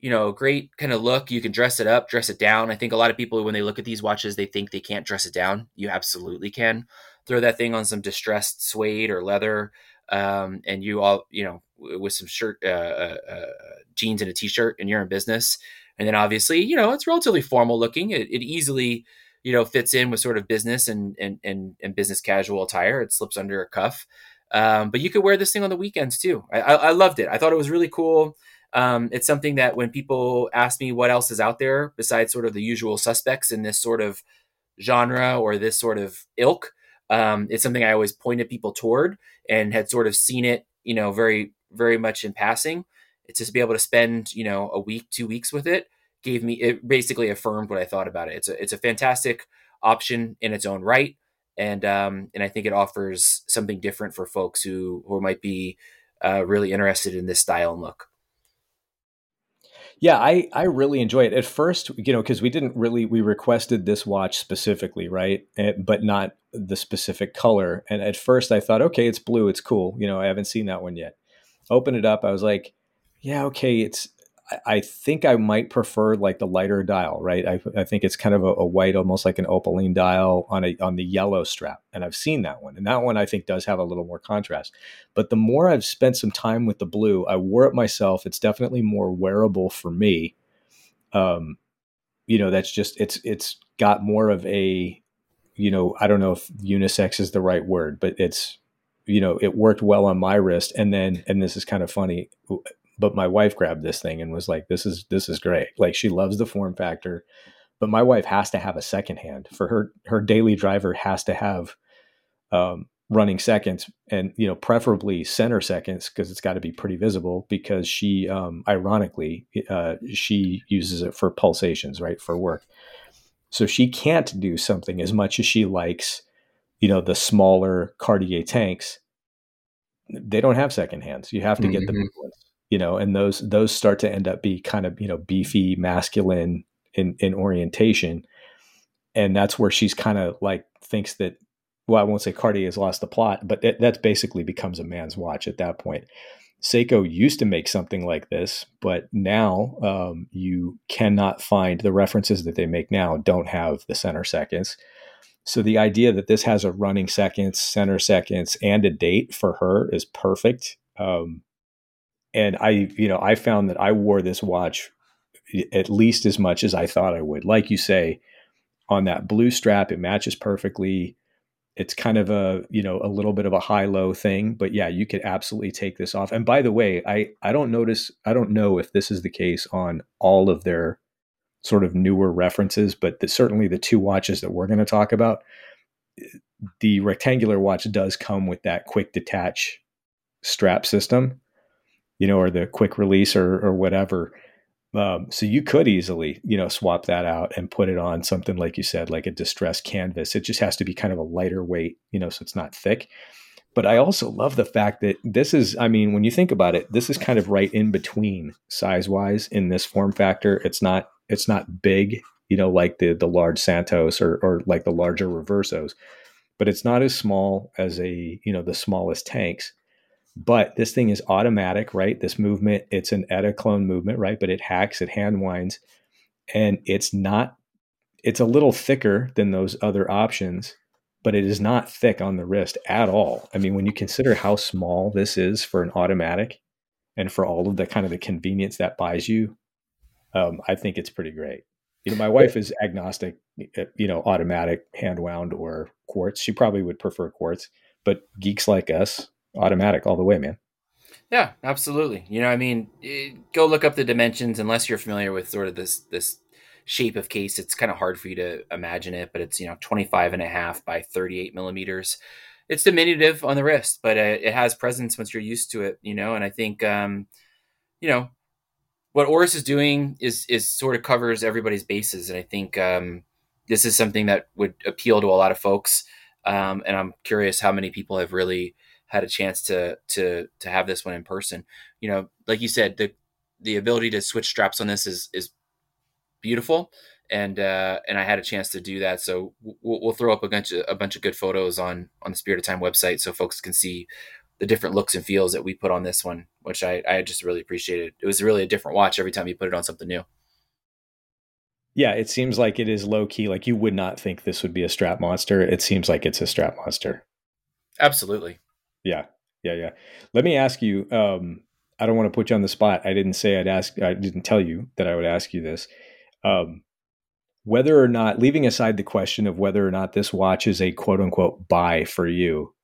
you know, great kind of look. You can dress it up, dress it down. I think a lot of people when they look at these watches, they think they can't dress it down. You absolutely can. Throw that thing on some distressed suede or leather, um, and you all, you know, with some shirt, uh, uh, uh, jeans and a t-shirt, and you're in business. And then obviously, you know, it's relatively formal looking. It, it easily you know fits in with sort of business and and and, and business casual attire. It slips under a cuff, um, but you could wear this thing on the weekends too. I, I, loved it. I thought it was really cool. Um, it's something that when people ask me what else is out there besides sort of the usual suspects in this sort of genre or this sort of ilk, um, it's something I always pointed people toward and had sort of seen it, you know, very very much in passing. It's just to be able to spend, you know, a week, two weeks with it gave me it basically affirmed what I thought about it. It's a it's a fantastic option in its own right, and um, and I think it offers something different for folks who who might be uh, really interested in this style and look. Yeah, I I really enjoy it. At first, you know, because we didn't really we requested this watch specifically, right? And, but not the specific color. And at first, I thought, okay, it's blue, it's cool. You know, I haven't seen that one yet. Open it up, I was like, yeah, okay, it's I think I might prefer like the lighter dial, right? I, I think it's kind of a, a, white, almost like an opaline dial on a on the yellow strap, and I've seen that one, and that one I think does have a little more contrast. But the more I've spent some time with the blue, I wore it myself. It's definitely more wearable for me. Um, you know, that's just it's it's got more of a, you know, I don't know if unisex is the right word, but it's you know it worked well on my wrist and then and this is kind of funny but my wife grabbed this thing and was like this is this is great. Like she loves the form factor but my wife has to have a second hand for her her daily driver has to have um, running seconds and you know preferably center seconds because it's got to be pretty visible because she um, ironically uh, she uses it for pulsations right for work. So she can't do something as much as she likes you know the smaller cartier tanks. They don't have second hands. You have to get mm-hmm. the big ones you know, and those those start to end up be kind of you know beefy, masculine in in orientation, and that's where she's kind of like thinks that. Well, I won't say Cartier has lost the plot, but that, that basically becomes a man's watch at that point. Seiko used to make something like this, but now um, you cannot find the references that they make now don't have the center seconds. So the idea that this has a running seconds, center seconds, and a date for her is perfect. Um, and I, you know, I found that I wore this watch at least as much as I thought I would. Like you say, on that blue strap, it matches perfectly. It's kind of a, you know, a little bit of a high low thing, but yeah, you could absolutely take this off. And by the way, I I don't notice I don't know if this is the case on all of their sort of newer references, but the, certainly the two watches that we're going to talk about, the rectangular watch does come with that quick detach strap system you know, or the quick release or or whatever. Um, so you could easily, you know, swap that out and put it on something like you said, like a distressed canvas. It just has to be kind of a lighter weight, you know, so it's not thick. But I also love the fact that this is, I mean, when you think about it, this is kind of right in between size wise in this form factor. It's not, it's not big, you know, like the the large Santos or or like the larger Reversos, but it's not as small as a, you know, the smallest tanks but this thing is automatic, right? This movement, it's an ETA clone movement, right? But it hacks, it hand winds, and it's not, it's a little thicker than those other options. but it is not thick on the wrist at all. I mean, when you consider how small this is for an automatic and for all of the kind of the convenience that buys you, um, I think it's pretty great. You know, my wife is agnostic, eh, you know, automatic, hand wound, or quartz. She probably would prefer quartz, but geeks like us, automatic all the way, man. Yeah, absolutely. You know, I mean, it, eh, go look up the dimensions unless you're familiar with sort of this this shape of case. It's kind of hard for you to imagine it, but it's, you know, 25 and a half by 38 millimeters. It's diminutive on the wrist, but uh, it has presence once you're used to it, you know, and I think, um, you know, what Oris is doing is, is sort of covers everybody's bases. And I think, um, this is something that would appeal to a lot of folks. Um, and I'm curious how many people have really had a chance to, to, to have this one in person. You know, like you said, the, the ability to switch straps on this is, is beautiful and uh, and I had a chance to do that. So we'll, we'll, throw up a bunch of a bunch of good photos on on the Spirit of Time website so folks can see the different looks and feels that we put on this one, which I I just really appreciated. It was really a different watch every time you put it on something new. Yeah, it seems like it is low key. Like you would not think this would be a strap monster. It seems like it's a strap monster. Absolutely. Yeah, yeah, yeah. Let me ask you. Um, I don't want to put you on the spot. I didn't say I'd ask. I didn't tell you that I would ask you this um, whether or not, leaving aside the question of whether or not this watch is a quote unquote buy for you,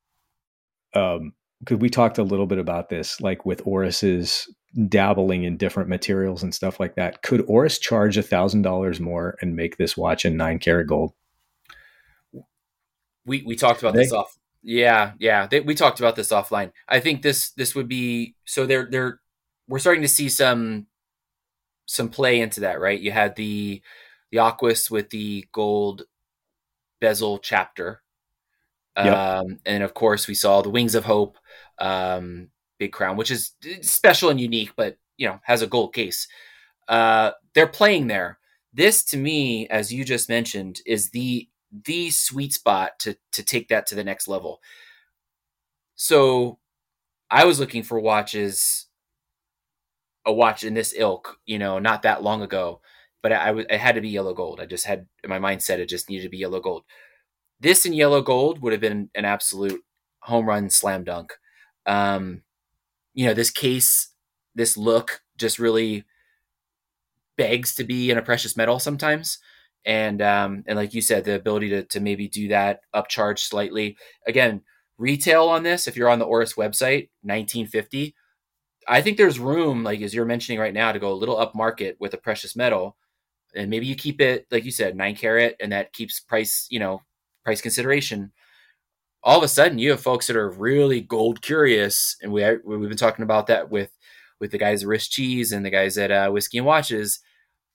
um, because we talked a little bit about this, like with Oris's dabbling in different materials and stuff like that. Could Oris charge a thousand dollars more and make this watch in nine karat gold? We we talked about they, this off. Yeah, yeah. They, we talked about this offline. I think this this would be so. They're they're we're starting to see some some play into that, right? You had the the Aquis with the gold bezel chapter. Yep. Um, and of course we saw the Wings of Hope um, big crown, which is special and unique, but you know, has a gold case. Uh, they're playing there. This to me, as you just mentioned, is the the sweet spot to to take that to the next level. So I was looking for watches a watch in this ilk, you know, not that long ago, but I, it had to be yellow gold. I just had my mindset it just needed to be yellow gold. This in yellow gold would have been an absolute home run slam dunk. Um, you know, this case, this look just really begs to be in a precious metal sometimes. And um, and like you said, the ability to to maybe do that upcharge slightly. Again, retail on this, if you're on the Oris website, 1950 I think there's room, like as you're mentioning right now, to go a little up market with a precious metal, and maybe you keep it, like you said, nine carat, and that keeps price, you know, price consideration. All of a sudden, you have folks that are really gold curious, and we we've been talking about that with with the guys at Risk Cheese and the guys at uh, Whiskey and Watches.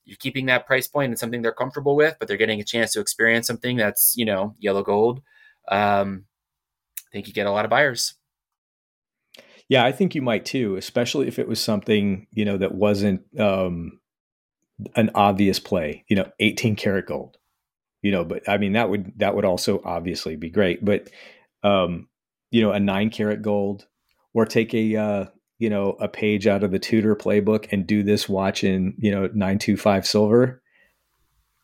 You're keeping that price point and something they're comfortable with, but they're getting a chance to experience something that's you know yellow gold. Um, I think you get a lot of buyers. Yeah, I think you might too, especially if it was something, you know, that wasn't um, an obvious play, you know, 18 karat gold. You know, but I mean that would that would also obviously be great, but um, you know, a 9 karat gold or take a uh, you know, a page out of the Tudor playbook and do this watch in, you know, 925 silver.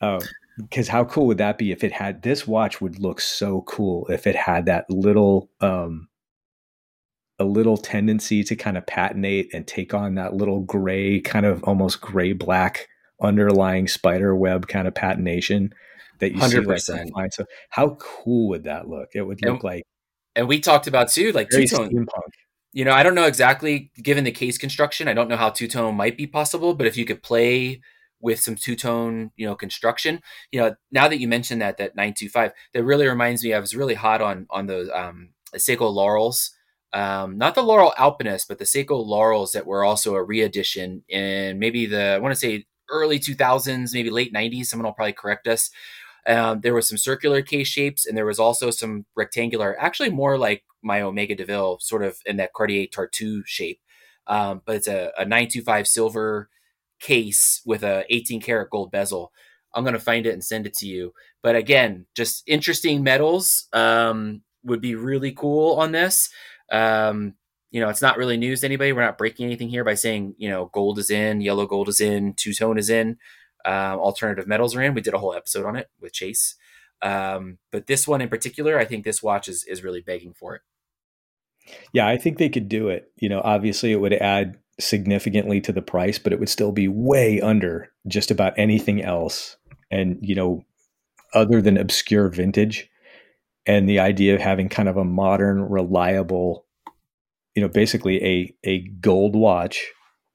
Um, because how cool would that be if it had this watch would look so cool if it had that little um a little tendency to kind of patinate and take on that little gray, kind of almost gray black underlying spider web kind of patination that you 100%. see like So how cool would that look? It would look and, like and we talked about too, like two tone. You know, I don't know exactly given the case construction, I don't know how two tone might be possible, but if you could play with some two tone, you know, construction, you know, now that you mentioned that that 925, that really reminds me I was really hot on on those um Seiko Laurels um, not the Laurel Alpinist, but the Seiko Laurels that were also a re-edition in maybe the I want to say early 2000s, maybe late 90s. Someone will probably correct us. Um, there was some circular case shapes, and there was also some rectangular, actually more like my Omega Deville, sort of in that Cartier Tortue shape. Um, but it's a, a 925 silver case with a 18 karat gold bezel. I'm gonna find it and send it to you. But again, just interesting metals um, would be really cool on this. Um, you know, it's not really news to anybody. We're not breaking anything here by saying, you know, gold is in, yellow gold is in, two tone is in, um, alternative metals are in. We did a whole episode on it with Chase. Um, but this one in particular, I think this watch is is really begging for it. Yeah, I think they could do it. You know, obviously it would add significantly to the price, but it would still be way under just about anything else. And, you know, other than obscure vintage and the idea of having kind of a modern, reliable, you know, basically a a gold watch,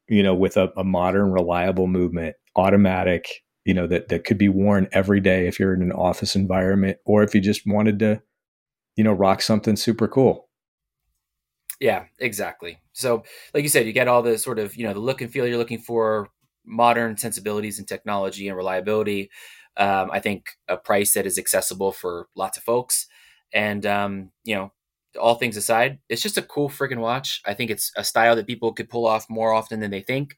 you know, with a, a modern, reliable movement, automatic, you know, that that could be worn every day if you're in an office environment or if you just wanted to, you know, rock something super cool. Yeah, exactly. So, like you said, you get all the sort of, you know, the look and feel you're looking for, modern sensibilities and technology and reliability. Um, I think a price that is accessible for lots of folks. And, um, you know, all things aside, it's just a cool freaking watch. I think it's a style that people could pull off more often than they think.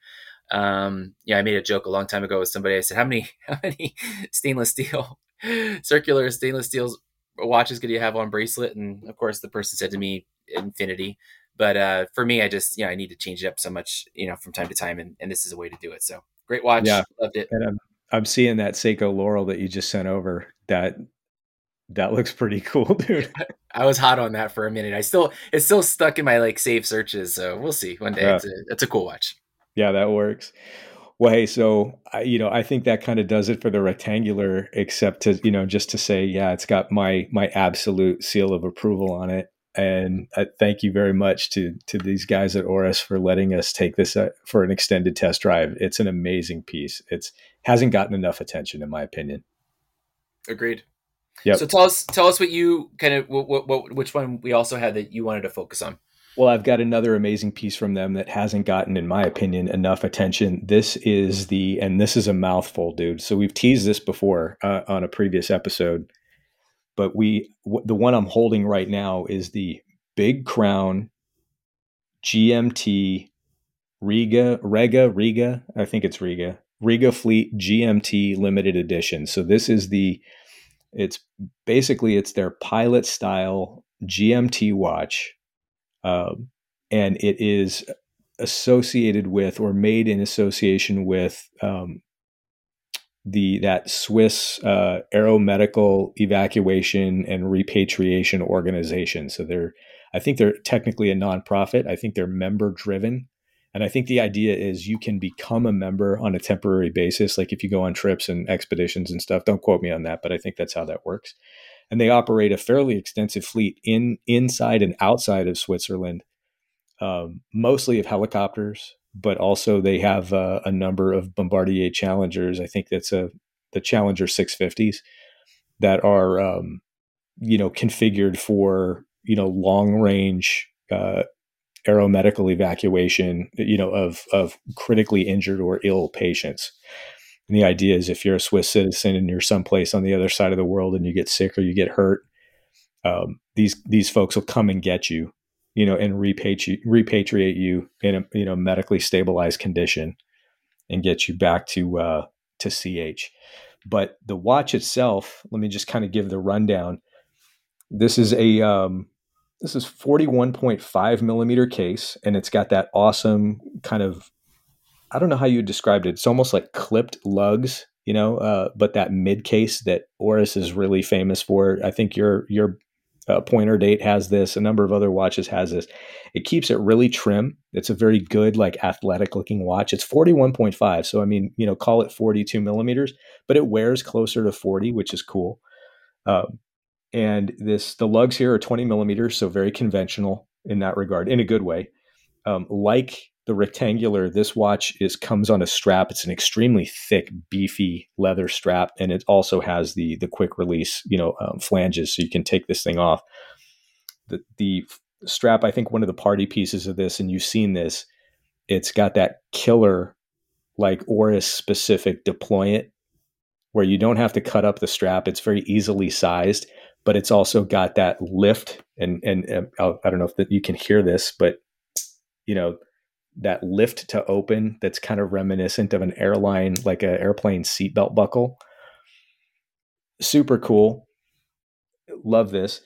Um, yeah, I made a joke a long time ago with somebody. I said, "How many, how many stainless steel, circular stainless steel watches could you have on bracelet?" And of course, the person said to me, "Infinity." But uh, for me, I just you know I need to change it up so much you know from time to time, and, and this is a way to do it. So great watch, yeah, loved it. And I'm I'm seeing that Seiko Laurel that you just sent over. That that looks pretty cool, dude. I was hot on that for a minute. I still it's still stuck in my like save searches. So we'll see one day. Yeah. It's a it's a cool watch. Yeah, that works. Well, hey, so I, you know, I think that kind of does it for the rectangular, except to you know, just to say, yeah, it's got my my absolute seal of approval on it and I thank you very much to to these guys at Oris for letting us take this uh, for an extended test drive. It's an amazing piece. It's hasn't gotten enough attention, in my opinion. Agreed. Yeah. So tell us tell us what you kind of what, what, what which one we also had that you wanted to focus on. Well, I've got another amazing piece from them that hasn't gotten, in my opinion, enough attention. This is the, and this is a mouthful, dude. So we've teased this before uh, on a previous episode but we w- the one I'm holding right now is the Big Crown GMT Riga Rega Riga I think it's Riga Riga Fleet GMT limited edition. So this is the it's basically it's their pilot style GMT watch, um, and it is associated with or made in association with um, the that Swiss uh, aeromedical evacuation and repatriation organization. So they're, I think they're technically a nonprofit. I think they're member driven, and I think the idea is you can become a member on a temporary basis, like if you go on trips and expeditions and stuff. Don't quote me on that, but I think that's how that works. And they operate a fairly extensive fleet in inside and outside of Switzerland, um, mostly of helicopters, but also they have uh, a number of Bombardier Challengers. I think that's a the Challenger 650s that are um, you know configured for you know long range uh, aeromedical evacuation you know of of critically injured or ill patients. And the idea is if you're a Swiss citizen and you're someplace on the other side of the world and you get sick or you get hurt, um, these these folks will come and get you you know, and repatri- repatriate you in a you know medically stabilized condition and get you back to uh, to CH. But the watch itself, let me just kind of give the rundown. This is a um, this is 41.5 millimeter case, and it's got that awesome kind of I don't know how you described it. It's almost like clipped lugs, you know, uh, but that mid case that Oris is really famous for. I think your your uh, pointer date has this. A number of other watches has this. It keeps it really trim. It's a very good like athletic looking watch. It's 41.5 so i mean you know call it 42 millimeters but it wears closer to 40 which is cool. Um, and this the lugs here are 20 millimeters so very conventional in that regard in a good way. Um, like the rectangular this watch is comes on a strap. It's an extremely thick beefy leather strap and it also has the the quick release you know um, flanges so you can take this thing off. The the strap i think one of the party pieces of this and you've seen this it's got that killer like oris specific deployant where you don't have to cut up the strap. It's very easily sized but it's also got that lift and and, and i don't know if that you can hear this but you know that lift to open that's kind of reminiscent of an airline like an airplane seatbelt buckle. Super cool. Love this.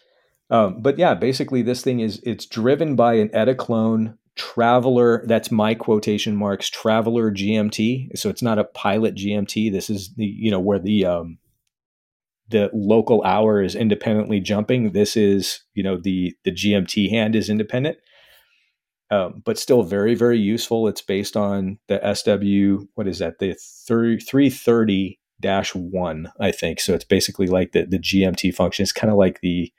Um, but yeah basically this thing is it's driven by an Edelkrone traveler that's my quotation marks traveler gmt so it's not a pilot gmt this is the you know where the um the local hour is independently jumping. This is, you know, the the GMT hand is independent, um, but still very very useful. It's based on the SW. What is that? The three thirty dash one, I think. So it's basically like the the GMT function. It's kind of like the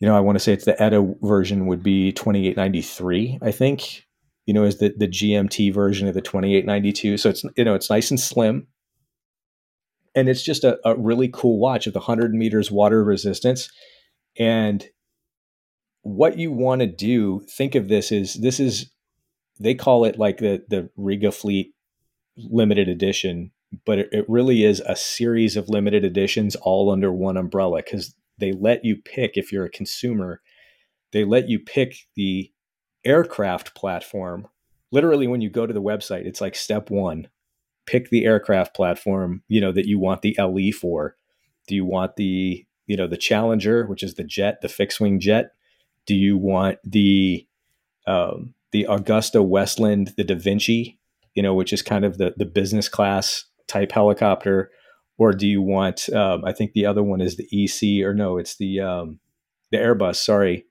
you know, I want to say it's the ETA version would be 2893, I think, you know, is the, the GMT version of the 2892. So it's, you know, it's nice and slim. And it's just a, a really cool watch with 100 meters water resistance. And what you want to do, think of this is this is, they call it like the, the Riga Fleet limited edition, but it, it really is a series of limited editions all under one umbrella because they let you pick if you're a consumer they let you pick the aircraft platform. Literally when you go to the website it's like step 1 pick the aircraft platform you know that you want the LE for. Do you want the you know the Challenger which is the jet the fixed wing jet do you want the um, the Augusta Westland the Da Vinci you know which is kind of the the business class type helicopter or do you want? Um, I think the other one is the EC, or no, it's the um, the Airbus. Sorry,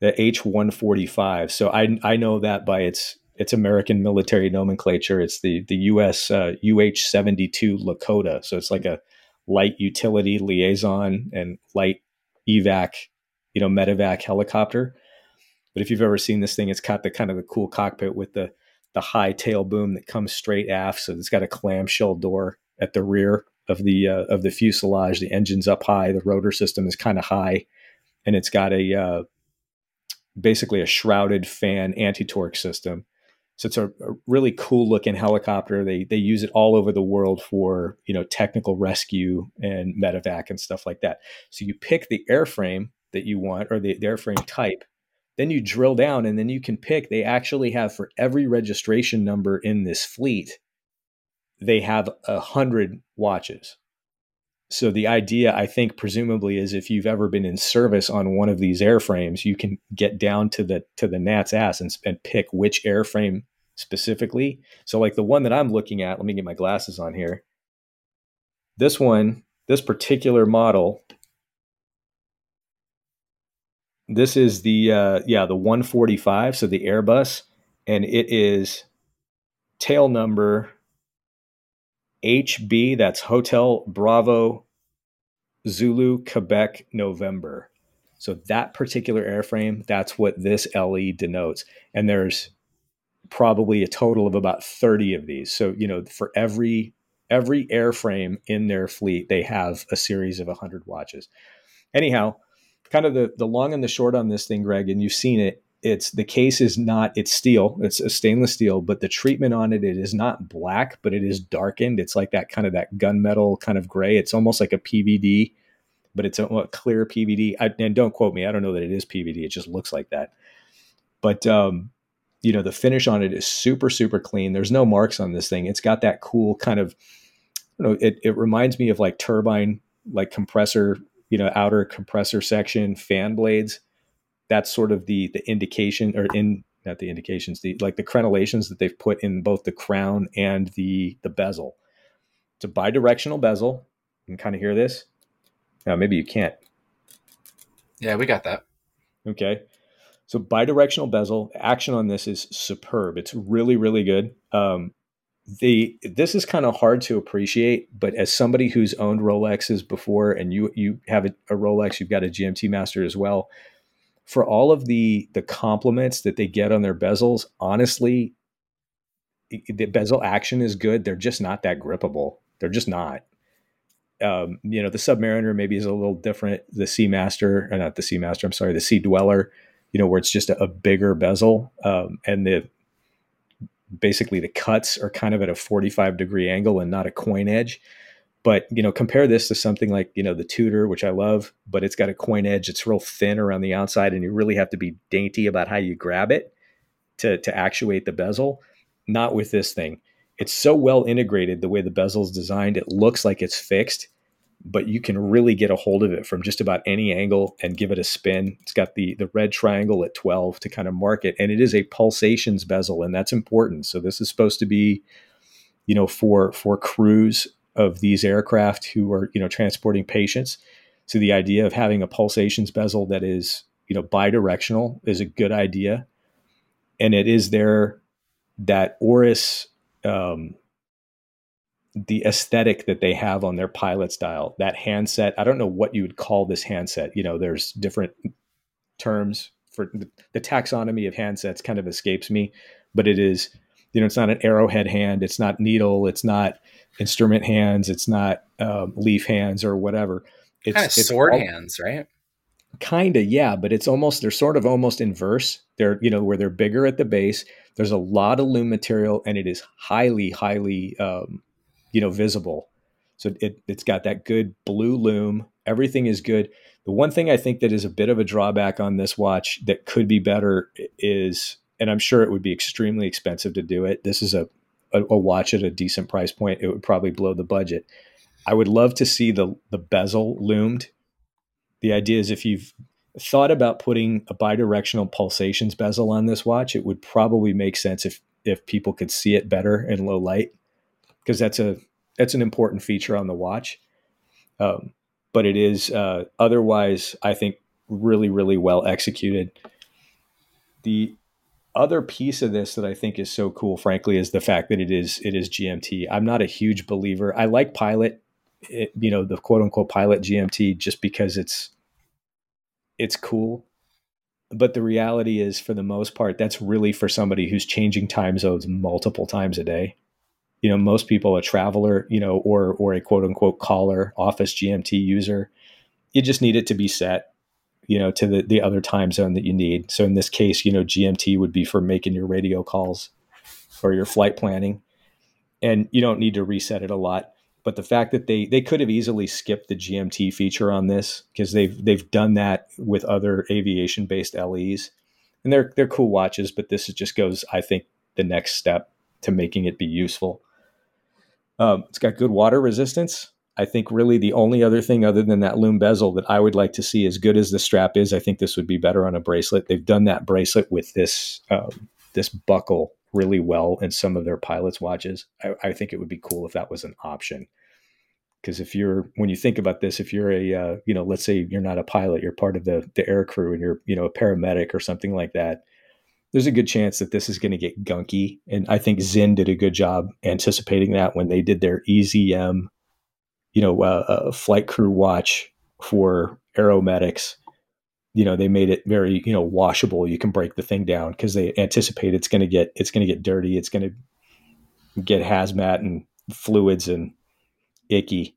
the H one forty five. So I I know that by its its American military nomenclature. It's the the US uh, UH seventy two Lakota. So it's like a light utility liaison and light evac, you know, medevac helicopter. But if you've ever seen this thing, it's got the kind of the cool cockpit with the the high tail boom that comes straight aft. So it's got a clamshell door at the rear of the uh, of the fuselage. The engine's up high, the rotor system is kind of high, and it's got a uh, basically a shrouded fan anti torque system. So it's a, a, really cool looking helicopter. They they use it all over the world for you know technical rescue and medevac and stuff like that. So you pick the airframe that you want or the, airframe type. Then you drill down and then you can pick. They actually have for every registration number in this fleet, they have a hundred watches. So the idea, I think, presumably, is if you've ever been in service on one of these airframes, you can get down to the to the gnat's ass and, and pick which airframe specifically. So, like the one that I'm looking at, let me get my glasses on here. This one, this particular model, this is the uh, yeah the 145, so the Airbus, and it is tail number HB, that's Hotel Bravo Zulu Quebec November. So that particular airframe, that's what this LE denotes. And there's probably a total of about 30 of these. So, you know, for every every airframe in their fleet, they have a series of 100 watches. Anyhow, kind of the the long and the short on this thing, Greg, and you've seen it it's the case is not it's steel. It's a stainless steel but the treatment on it it is not black but it is darkened. It's like that kind of that gunmetal kind of gray. It's almost like a pvd but it's a, a clear pvd I, and don't quote me i don't know that it is pvd it just looks like that. But um you know the finish on it is super super clean. There's no marks on this thing. It's got that cool kind of you know it, it reminds me of like turbine like compressor you know outer compressor section fan blades that's sort of the the indication or in not the indications the like the crenellations that they've put in both the crown and the the bezel. It's a bidirectional bezel. You can kind of hear this. Now maybe you can't. Yeah we got that. Okay. So bidirectional bezel action on this is superb. It's really really good. Um, the this is kind of hard to appreciate but as somebody who's owned rolexes before and you you have a, a rolex you've got a gmt master as well for all of the the compliments that they get on their bezels, honestly, the bezel action is good. They're just not that grippable. They're just not. Um, you know, the Submariner maybe is a little different. The Seamaster, or not the Seamaster, I'm sorry, the Sea Dweller, you know, where it's just a, a bigger bezel um, and the basically the cuts are kind of at a 45 degree angle and not a coin edge. But you know, compare this to something like you know the Tudor, which I love, but it's got a coin edge. It's real thin around the outside, and you really have to be dainty about how you grab it to to actuate the bezel. Not with this thing. It's so well integrated the way the bezel is designed. It looks like it's fixed, but you can really get a hold of it from just about any angle and give it a spin. It's got the the red triangle at 12 to kind of mark it and it is a pulsations bezel and that's important. So this is supposed to be you know for for crews of these aircraft who are you know transporting patients. So the idea of having a pulsations bezel that is you know bidirectional is a good idea, and it is there that Oris um, the aesthetic that they have on their pilot style, that handset. I don't know what you would call this handset. You know, there's different terms for the, the taxonomy of handsets kind of escapes me, but it is, you know, it's not an arrowhead hand, it's not needle, it's not instrument hands, it's not um, leaf hands or whatever. It's kind of sword all, hands, right? Kind of, yeah, but it's almost they're sort of almost inverse. They're you know where they're bigger at the base. There's a lot of loom material, and it is highly, highly um, you know visible. So it, it's got that good blue loom. Everything is good. The one thing i think that is a bit of a drawback on this watch that could be better is and i'm sure it would be extremely expensive to do it this is a, a, a watch at a decent price point it would probably blow the budget. I would love to see the the bezel loomed. The idea is if you've thought about putting a bidirectional pulsations bezel on this watch it would probably make sense if if people could see it better in low light because that's a that's an important feature on the watch. Um, but it is uh, otherwise, I think, really really well executed. The other piece of this that I think is so cool, frankly, is the fact that it is it is GMT. I'm not a huge believer. I like Pilot, it, you know, the quote unquote Pilot GMT, just because it's it's cool. But the reality is, for the most part, that's really for somebody who's changing time zones multiple times a day you know most people a traveler you know or or a quote unquote caller office gmt user you just need it to be set you know to the, the other time zone that you need. So in this case you know gmt would be for making your radio calls or your flight planning. And you don't need to reset it a lot but the fact that they they could have easily skipped the gmt feature on this because they've they've done that with other aviation based les and they're they're cool watches but this just goes i think the next step to making it be useful um, it's got good water resistance. I think really the only other thing other than that loom bezel that I would like to see, as good as the strap is, I think this would be better on a bracelet. They've done that bracelet with this um, this buckle really well in some of their pilots' watches. I, I, think it would be cool if that was an option. Because if you're when you think about this, if you're a uh, you know let's say you're not a pilot, you're part of the the air crew, and you're you know a paramedic or something like that there's a good chance that this is going to get gunky. And I think Sinn did a good job anticipating that when they did their EZM, you know, uh, uh, flight crew watch for aeromedics. You know, they made it very, you know, washable. You can break the thing down because they anticipate it's going to get it's going to get dirty. It's going to get hazmat and fluids and icky.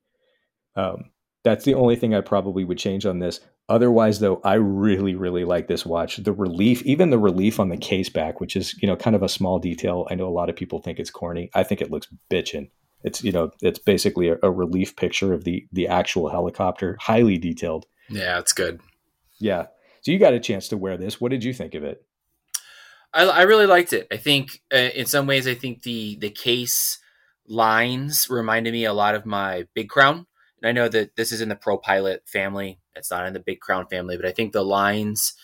Um, that's the only thing I probably would change on this. Otherwise, though, I really, really like this watch. The relief, even the relief on the case back, which is you know kind of a small detail. I know a lot of people think it's corny. I think it looks bitchin'. It's you know it's basically a, a relief picture of the the actual helicopter, highly detailed. Yeah, it's good. Yeah. So you got a chance to wear this. What did you think of it? I, I really liked it. I think uh, in some ways, I think the the case lines reminded me a lot of my Big Crown. And I know that this is in the Pro Pilot family. It's not in the Big Crown family, but I think the lines,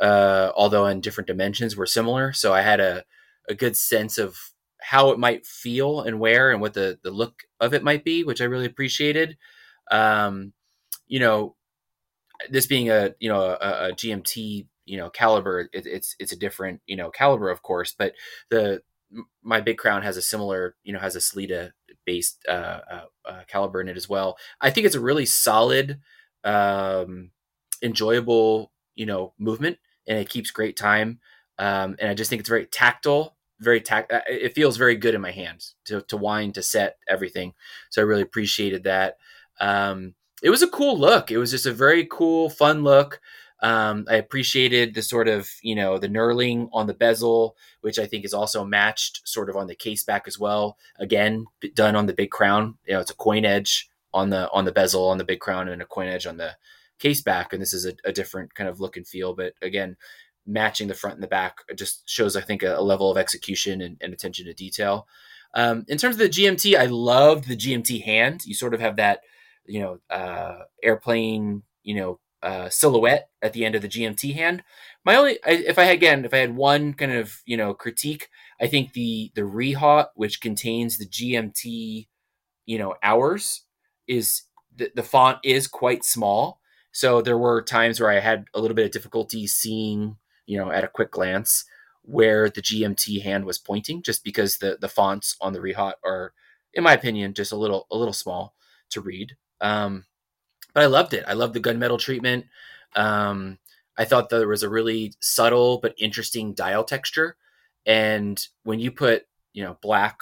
uh, although in different dimensions, were similar. So I had a, a good sense of how it might feel and wear and what the, the look of it might be, which I really appreciated. Um, you know, this being a you know a, a GMT you know caliber, it, it's it's a different you know caliber, of course, but the my big crown has a similar you know has a Sellita based uh, uh, uh, caliber in it as well. I think it's a really solid um, enjoyable, you know, movement, and it keeps great time. Um, and I just think it's very tactile, very tact. Uh, it feels very good in my hands to to wind, to set everything. So I really appreciated that. Um, it was a cool look. It was just a very cool, fun look. Um, I appreciated the sort of, you know, the knurling on the bezel, which I think is also matched sort of on the case back as well. Again, done on the big crown. You know, it's a coin edge on the on the bezel on the big crown and a coin edge on the case back and this is a, a different kind of look and feel but again matching the front and the back just shows i think a, a level of execution and, and, attention to detail um, in terms of the gmt i loved the gmt hand you sort of have that you know uh, airplane you know uh, silhouette at the end of the gmt hand my only I, if i had again if i had one kind of you know critique i think the the rehaut which contains the gmt you know, hours is the, the font is quite small. So there were times where I had a little bit of difficulty seeing, you know, at a quick glance where the GMT hand was pointing, just because the the fonts on the Rehaut are, in my opinion, just a little a little small to read. Um, but I loved it. I loved the gunmetal treatment. Um, I thought there was a really subtle but interesting dial texture. And when you put, you know, black,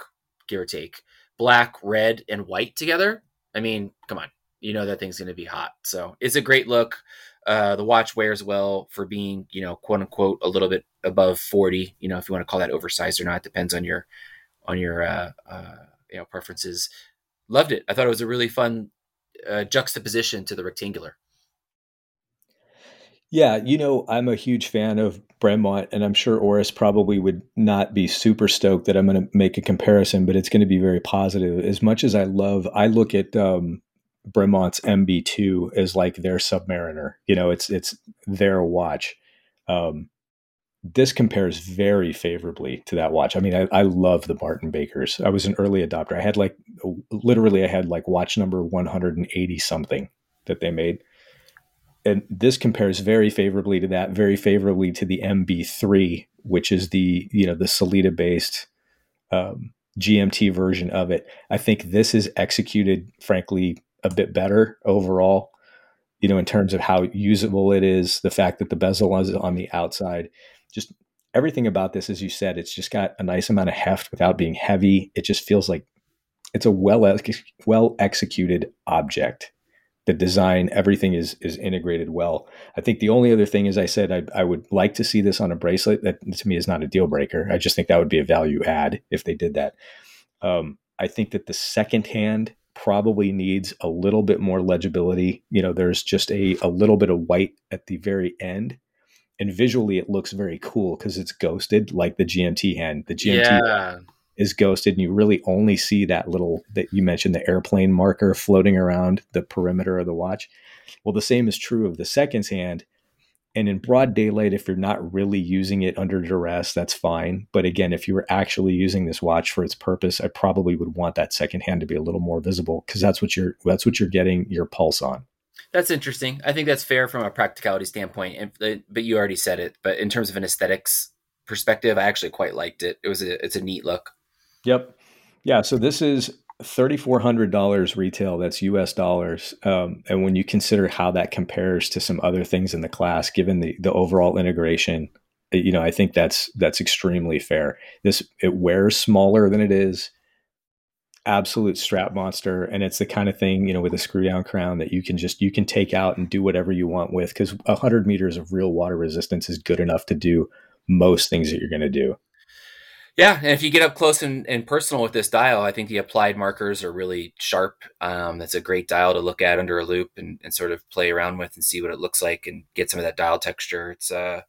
give or take, black, red, and white together, I mean, come on, you know that thing's going to be hot. So it's a great look. Uh, the watch wears well for being, you know, quote unquote, a little bit above 40. You know, if you want to call that oversized or not, depends on your on your uh, uh, you know preferences. Loved it. I thought it was a really fun uh, juxtaposition to the rectangular. Yeah, you know, I'm a huge fan of Bremont, and I'm sure Oris probably would not be super stoked that I'm going to make a comparison, but it's going to be very positive. As much as I love, I look at um, Bremont's MB2 as like their Submariner. You know, it's it's their watch. Um, this compares very favorably to that watch. I mean, I, I love the Martin Bakers. I was an early adopter. I had like literally, I had like watch number 180 something that they made and this compares very favorably to that, very favorably to the MB3, which is the you know the Sellita based um, GMT version of it. I think this is executed, frankly, a bit better overall. You know, in terms of how usable it is, the fact that the bezel is on the outside, just everything about this, as you said, it's just got a nice amount of heft without being heavy. It just feels like it's a well well executed object the design, everything is is integrated well. I think the only other thing is I said I, I would like to see this on a bracelet. That to me is not a deal breaker. I just think that would be a value add if they did that. Um, I think that the second hand probably needs a little bit more legibility. You know, there's just a, a little bit of white at the very end. And visually, it looks very cool because it's ghosted like the GMT hand. The GMT yeah. is ghosted and you really only see that little that you mentioned the airplane marker floating around the perimeter of the watch. Well the same is true of the seconds hand. And in broad daylight if you're not really using it under duress that's fine. But again if you were actually using this watch for its purpose i probably would want that second hand to be a little more visible because that's what you're that's what you're getting your pulse on that's interesting i think that's fair from a practicality standpoint and, uh, but you already said it but in terms of an aesthetics perspective i actually quite liked it it was a it's a neat look Yep. Yeah. So this is $3,400 retail. That's US dollars. Um, and when you consider how that compares to some other things in the class, given the, the overall integration, you know, I think that's, that's extremely fair. This, it wears smaller than it is absolute strap monster and it's the kind of thing you know with a screw down crown that you can just you can take out and do whatever you want with because 100 meters of real water resistance is good enough to do most things that you're going to do yeah, and if you get up close and, and, personal with this dial, I think the applied markers are really sharp. Um, that's a great dial to look at under a loupe and, and, sort of play around with and see what it looks like and get some of that dial texture. It's uh,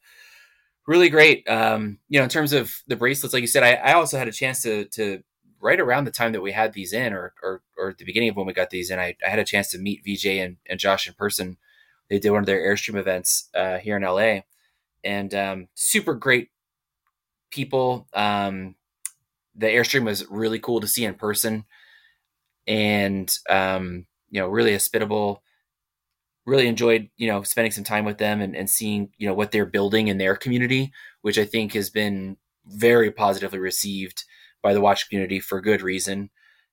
really great. Um, you know, in terms of the bracelets, like you said, I, I, also had a chance to to right around the time that we had these in, or or, or at the beginning of when we got these in, I, I had a chance to meet VJ and, and Josh in person. They did one of their Airstream events uh, here in LA, and um, super great people. Um, the airstream was really cool to see in person, and um, you know, really hospitable. Really enjoyed you know spending some time with them and, and seeing you know what they're building in their community, which I think has been very positively received by the watch community for good reason.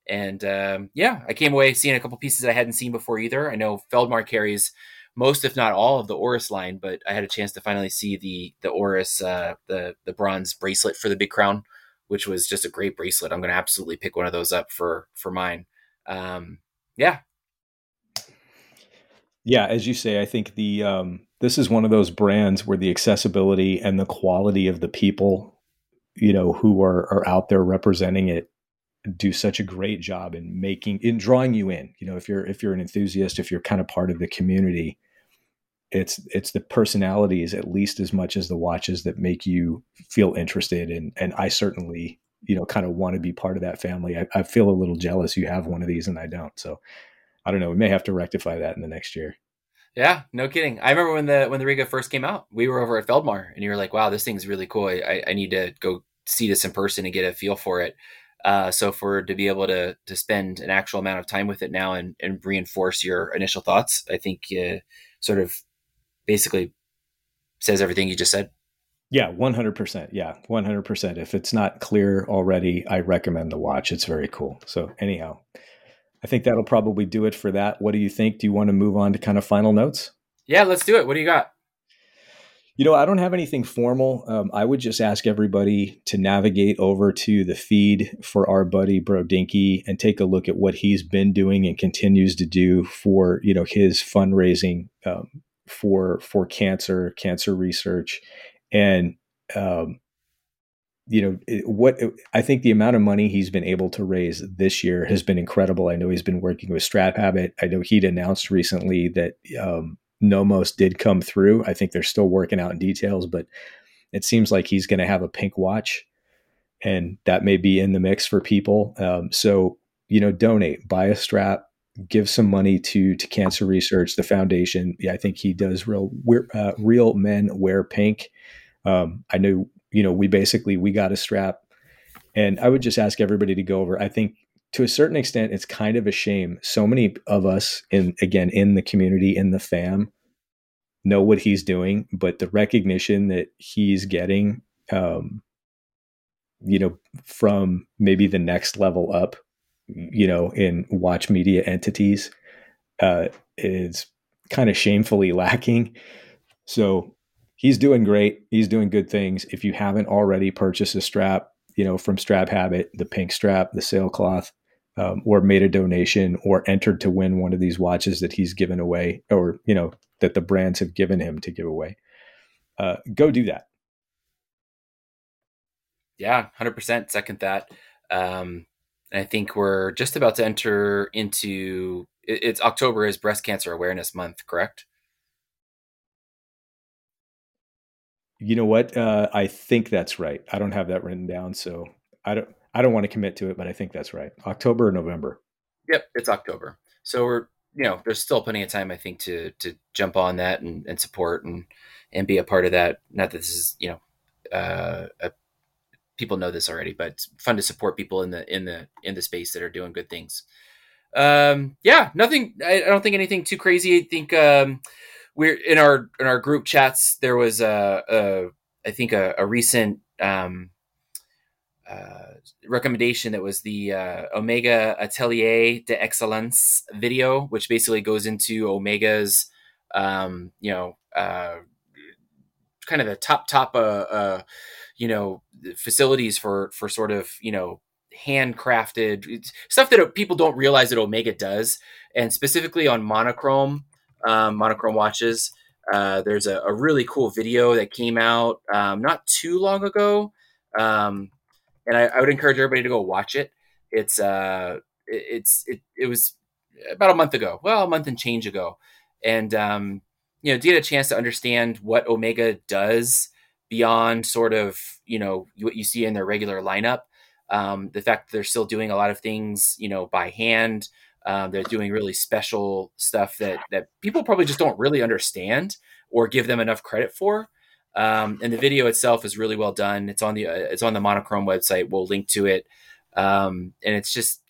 And um, yeah, I came away seeing a couple pieces I hadn't seen before either. I know Feldmar carries most, if not all, of the Oris line, but I had a chance to finally see the the Oris uh, the the bronze bracelet for the Big Crown, which was just a great bracelet. I'm going to absolutely pick one of those up for for mine. Um, yeah, yeah. As you say, I think the um, this is one of those brands where the accessibility and the quality of the people, you know, who are are out there representing it do such a great job in making in drawing you in you know if you're if you're an enthusiast if you're kind of part of the community it's it's the personalities at least as much as the watches that make you feel interested and and I certainly you know kind of want to be part of that family. I, I, feel a little jealous you have one of these and I don't. So I don't know. We may have to rectify that in the next year. Yeah, no kidding. I remember when the when the Riga first came out, we were over at Feldmar, and you were like, "Wow, this thing's really cool. I, I need to go see this in person and get a feel for it." Uh, so for to be able to to spend an actual amount of time with it now and, and reinforce your initial thoughts, I think uh, sort of basically says everything you just said. Yeah, 100%. Yeah, 100%. If it's not clear already, I recommend the watch. It's very cool. So, anyhow, I think that'll probably do it for that. What do you think? Do you want to move on to kind of final notes? Yeah, let's do it. What do you got? You know, I don't have anything formal. Um, I would just ask everybody to navigate over to the feed for our buddy Brodinkee and take a look at what he's been doing and continues to do for you know his fundraising um, for for cancer, cancer research, and um, you know what I think the amount of money he's been able to raise this year has been incredible. I know he's been working with Strap Habit. I know he'd announced recently that um, Nomos did come through. I think they're still working out in details, but it seems like he's going to have a pink watch, and that may be in the mix for people. Um, so you know, donate, buy a strap, give some money to to cancer research, the foundation. Yeah, I think he does real uh, real men wear pink. Um, I know you know we basically we got a strap, and I would just ask everybody to go over. I think to a certain extent, it's kind of a shame. So many of us in again in the community in the fam know what he's doing, but the recognition that he's getting, um, you know, from maybe the next level up you know, in watch media entities uh, is kind of shamefully lacking. So he's doing great. He's doing good things. If you haven't already purchased a strap, you know, from Strap Habit, the pink strap, the sailcloth, um, or made a donation or entered to win one of these watches that he's given away or, you know, that the brands have given him to give away, uh, go do that. Yeah, 100% second that. Um, and I think we're just about to enter into it's October is Breast Cancer Awareness Month, correct? You know what? Uh, I think that's right. I don't have that written down, so I don't. I don't want to commit to it, but I think that's right. October or November. Yep, it's October. So we're you know there's still plenty of time I think to to jump on that and, and support and and be a part of that. Not that this is you know uh, a people know this already, but it's fun to support people in the in the in the space that are doing good things. Um, yeah, nothing. I, I don't think anything too crazy. I think um, we're in our in our group chats. There was a, a I think a, a recent um, uh, recommendation that was the uh, Omega Atelier d'Excellence video, which basically goes into Omega's, um, you know, uh, kind of the top top uh, uh, you know facilities for for sort of you know handcrafted stuff that people don't realize that Omega does, and specifically on monochrome um, monochrome watches. Uh, there's a, a, really cool video that came out um, not too long ago, um, and I, I, would encourage everybody to go watch it. It's uh, it, it's it, it was about a month ago, well, a month and change ago, and um, you know, to get a chance to understand what Omega does beyond sort of you know what you see in their regular lineup. Um, the fact that they're still doing a lot of things you know by hand. Um, they're doing really special stuff that that people probably just don't really understand or give them enough credit for. Um, and the video itself is really well done. It's on the uh, it's on the monochrome website. We'll link to it. Um, and it's just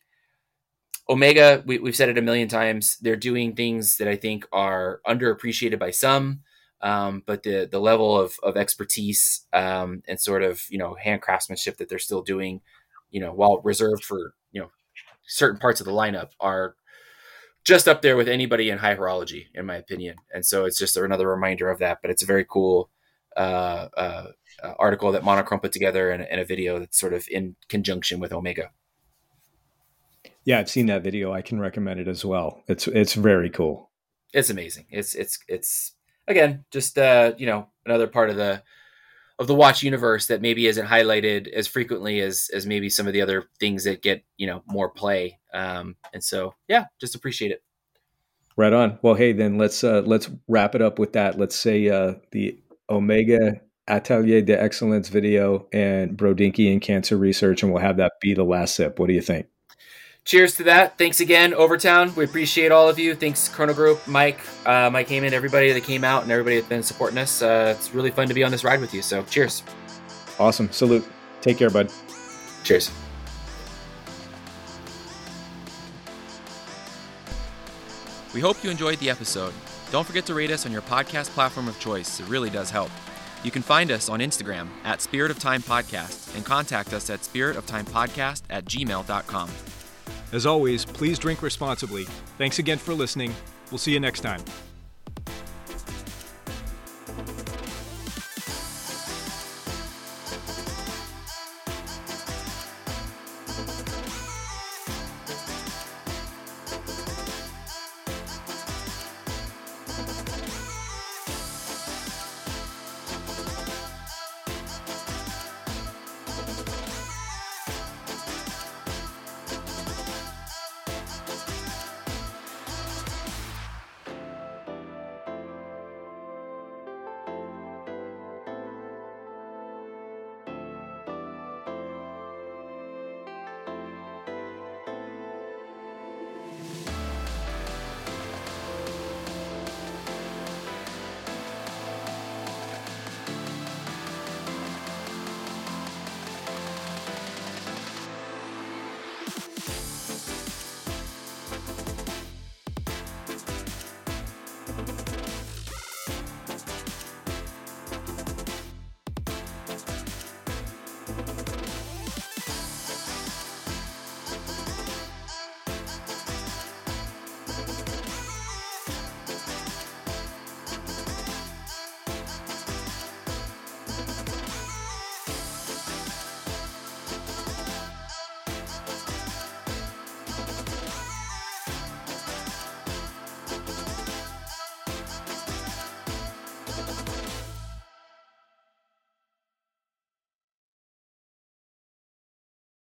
Omega. We, have said it a million times. They're doing things that I think are underappreciated by some, um, but the the level of of expertise um, and sort of you know hand craftsmanship that they're still doing, you know, while reserved for you know certain parts of the lineup are just up there with anybody in high horology, in my opinion. And so it's just another reminder of that. But it's a very cool uh, uh, article that Monochrome put together and, and a video that's sort of in conjunction with Omega. Yeah, I've seen that video. I can recommend it as well. It's it's very cool. It's amazing. It's it's it's again, just uh, you know, another part of the of the watch universe that maybe isn't highlighted as frequently as as maybe some of the other things that get you know more play. Um, and so, yeah, just appreciate it. Right on. Well, hey, then let's uh, let's wrap it up with that. Let's say uh, the Omega Atelier de excellence video and Brodinkee and cancer research, and we'll have that be the last sip. What do you think? cheers to that. Thanks again, Overtown. We appreciate all of you. Thanks, Chrono Group, Mike, uh, Mike Heyman, everybody that came out, and everybody that's been supporting us. Uh, it's really fun to be on this ride with you. So, cheers. Awesome. Salute. Take care, bud. Cheers. We hope you enjoyed the episode. Don't forget to rate us on your podcast platform of choice, it really does help. You can find us on Instagram at Spirit of Time Podcast and contact us at spiritoftimepodcast at gmail.com. As always, please drink responsibly. Thanks again for listening. We'll see you next time.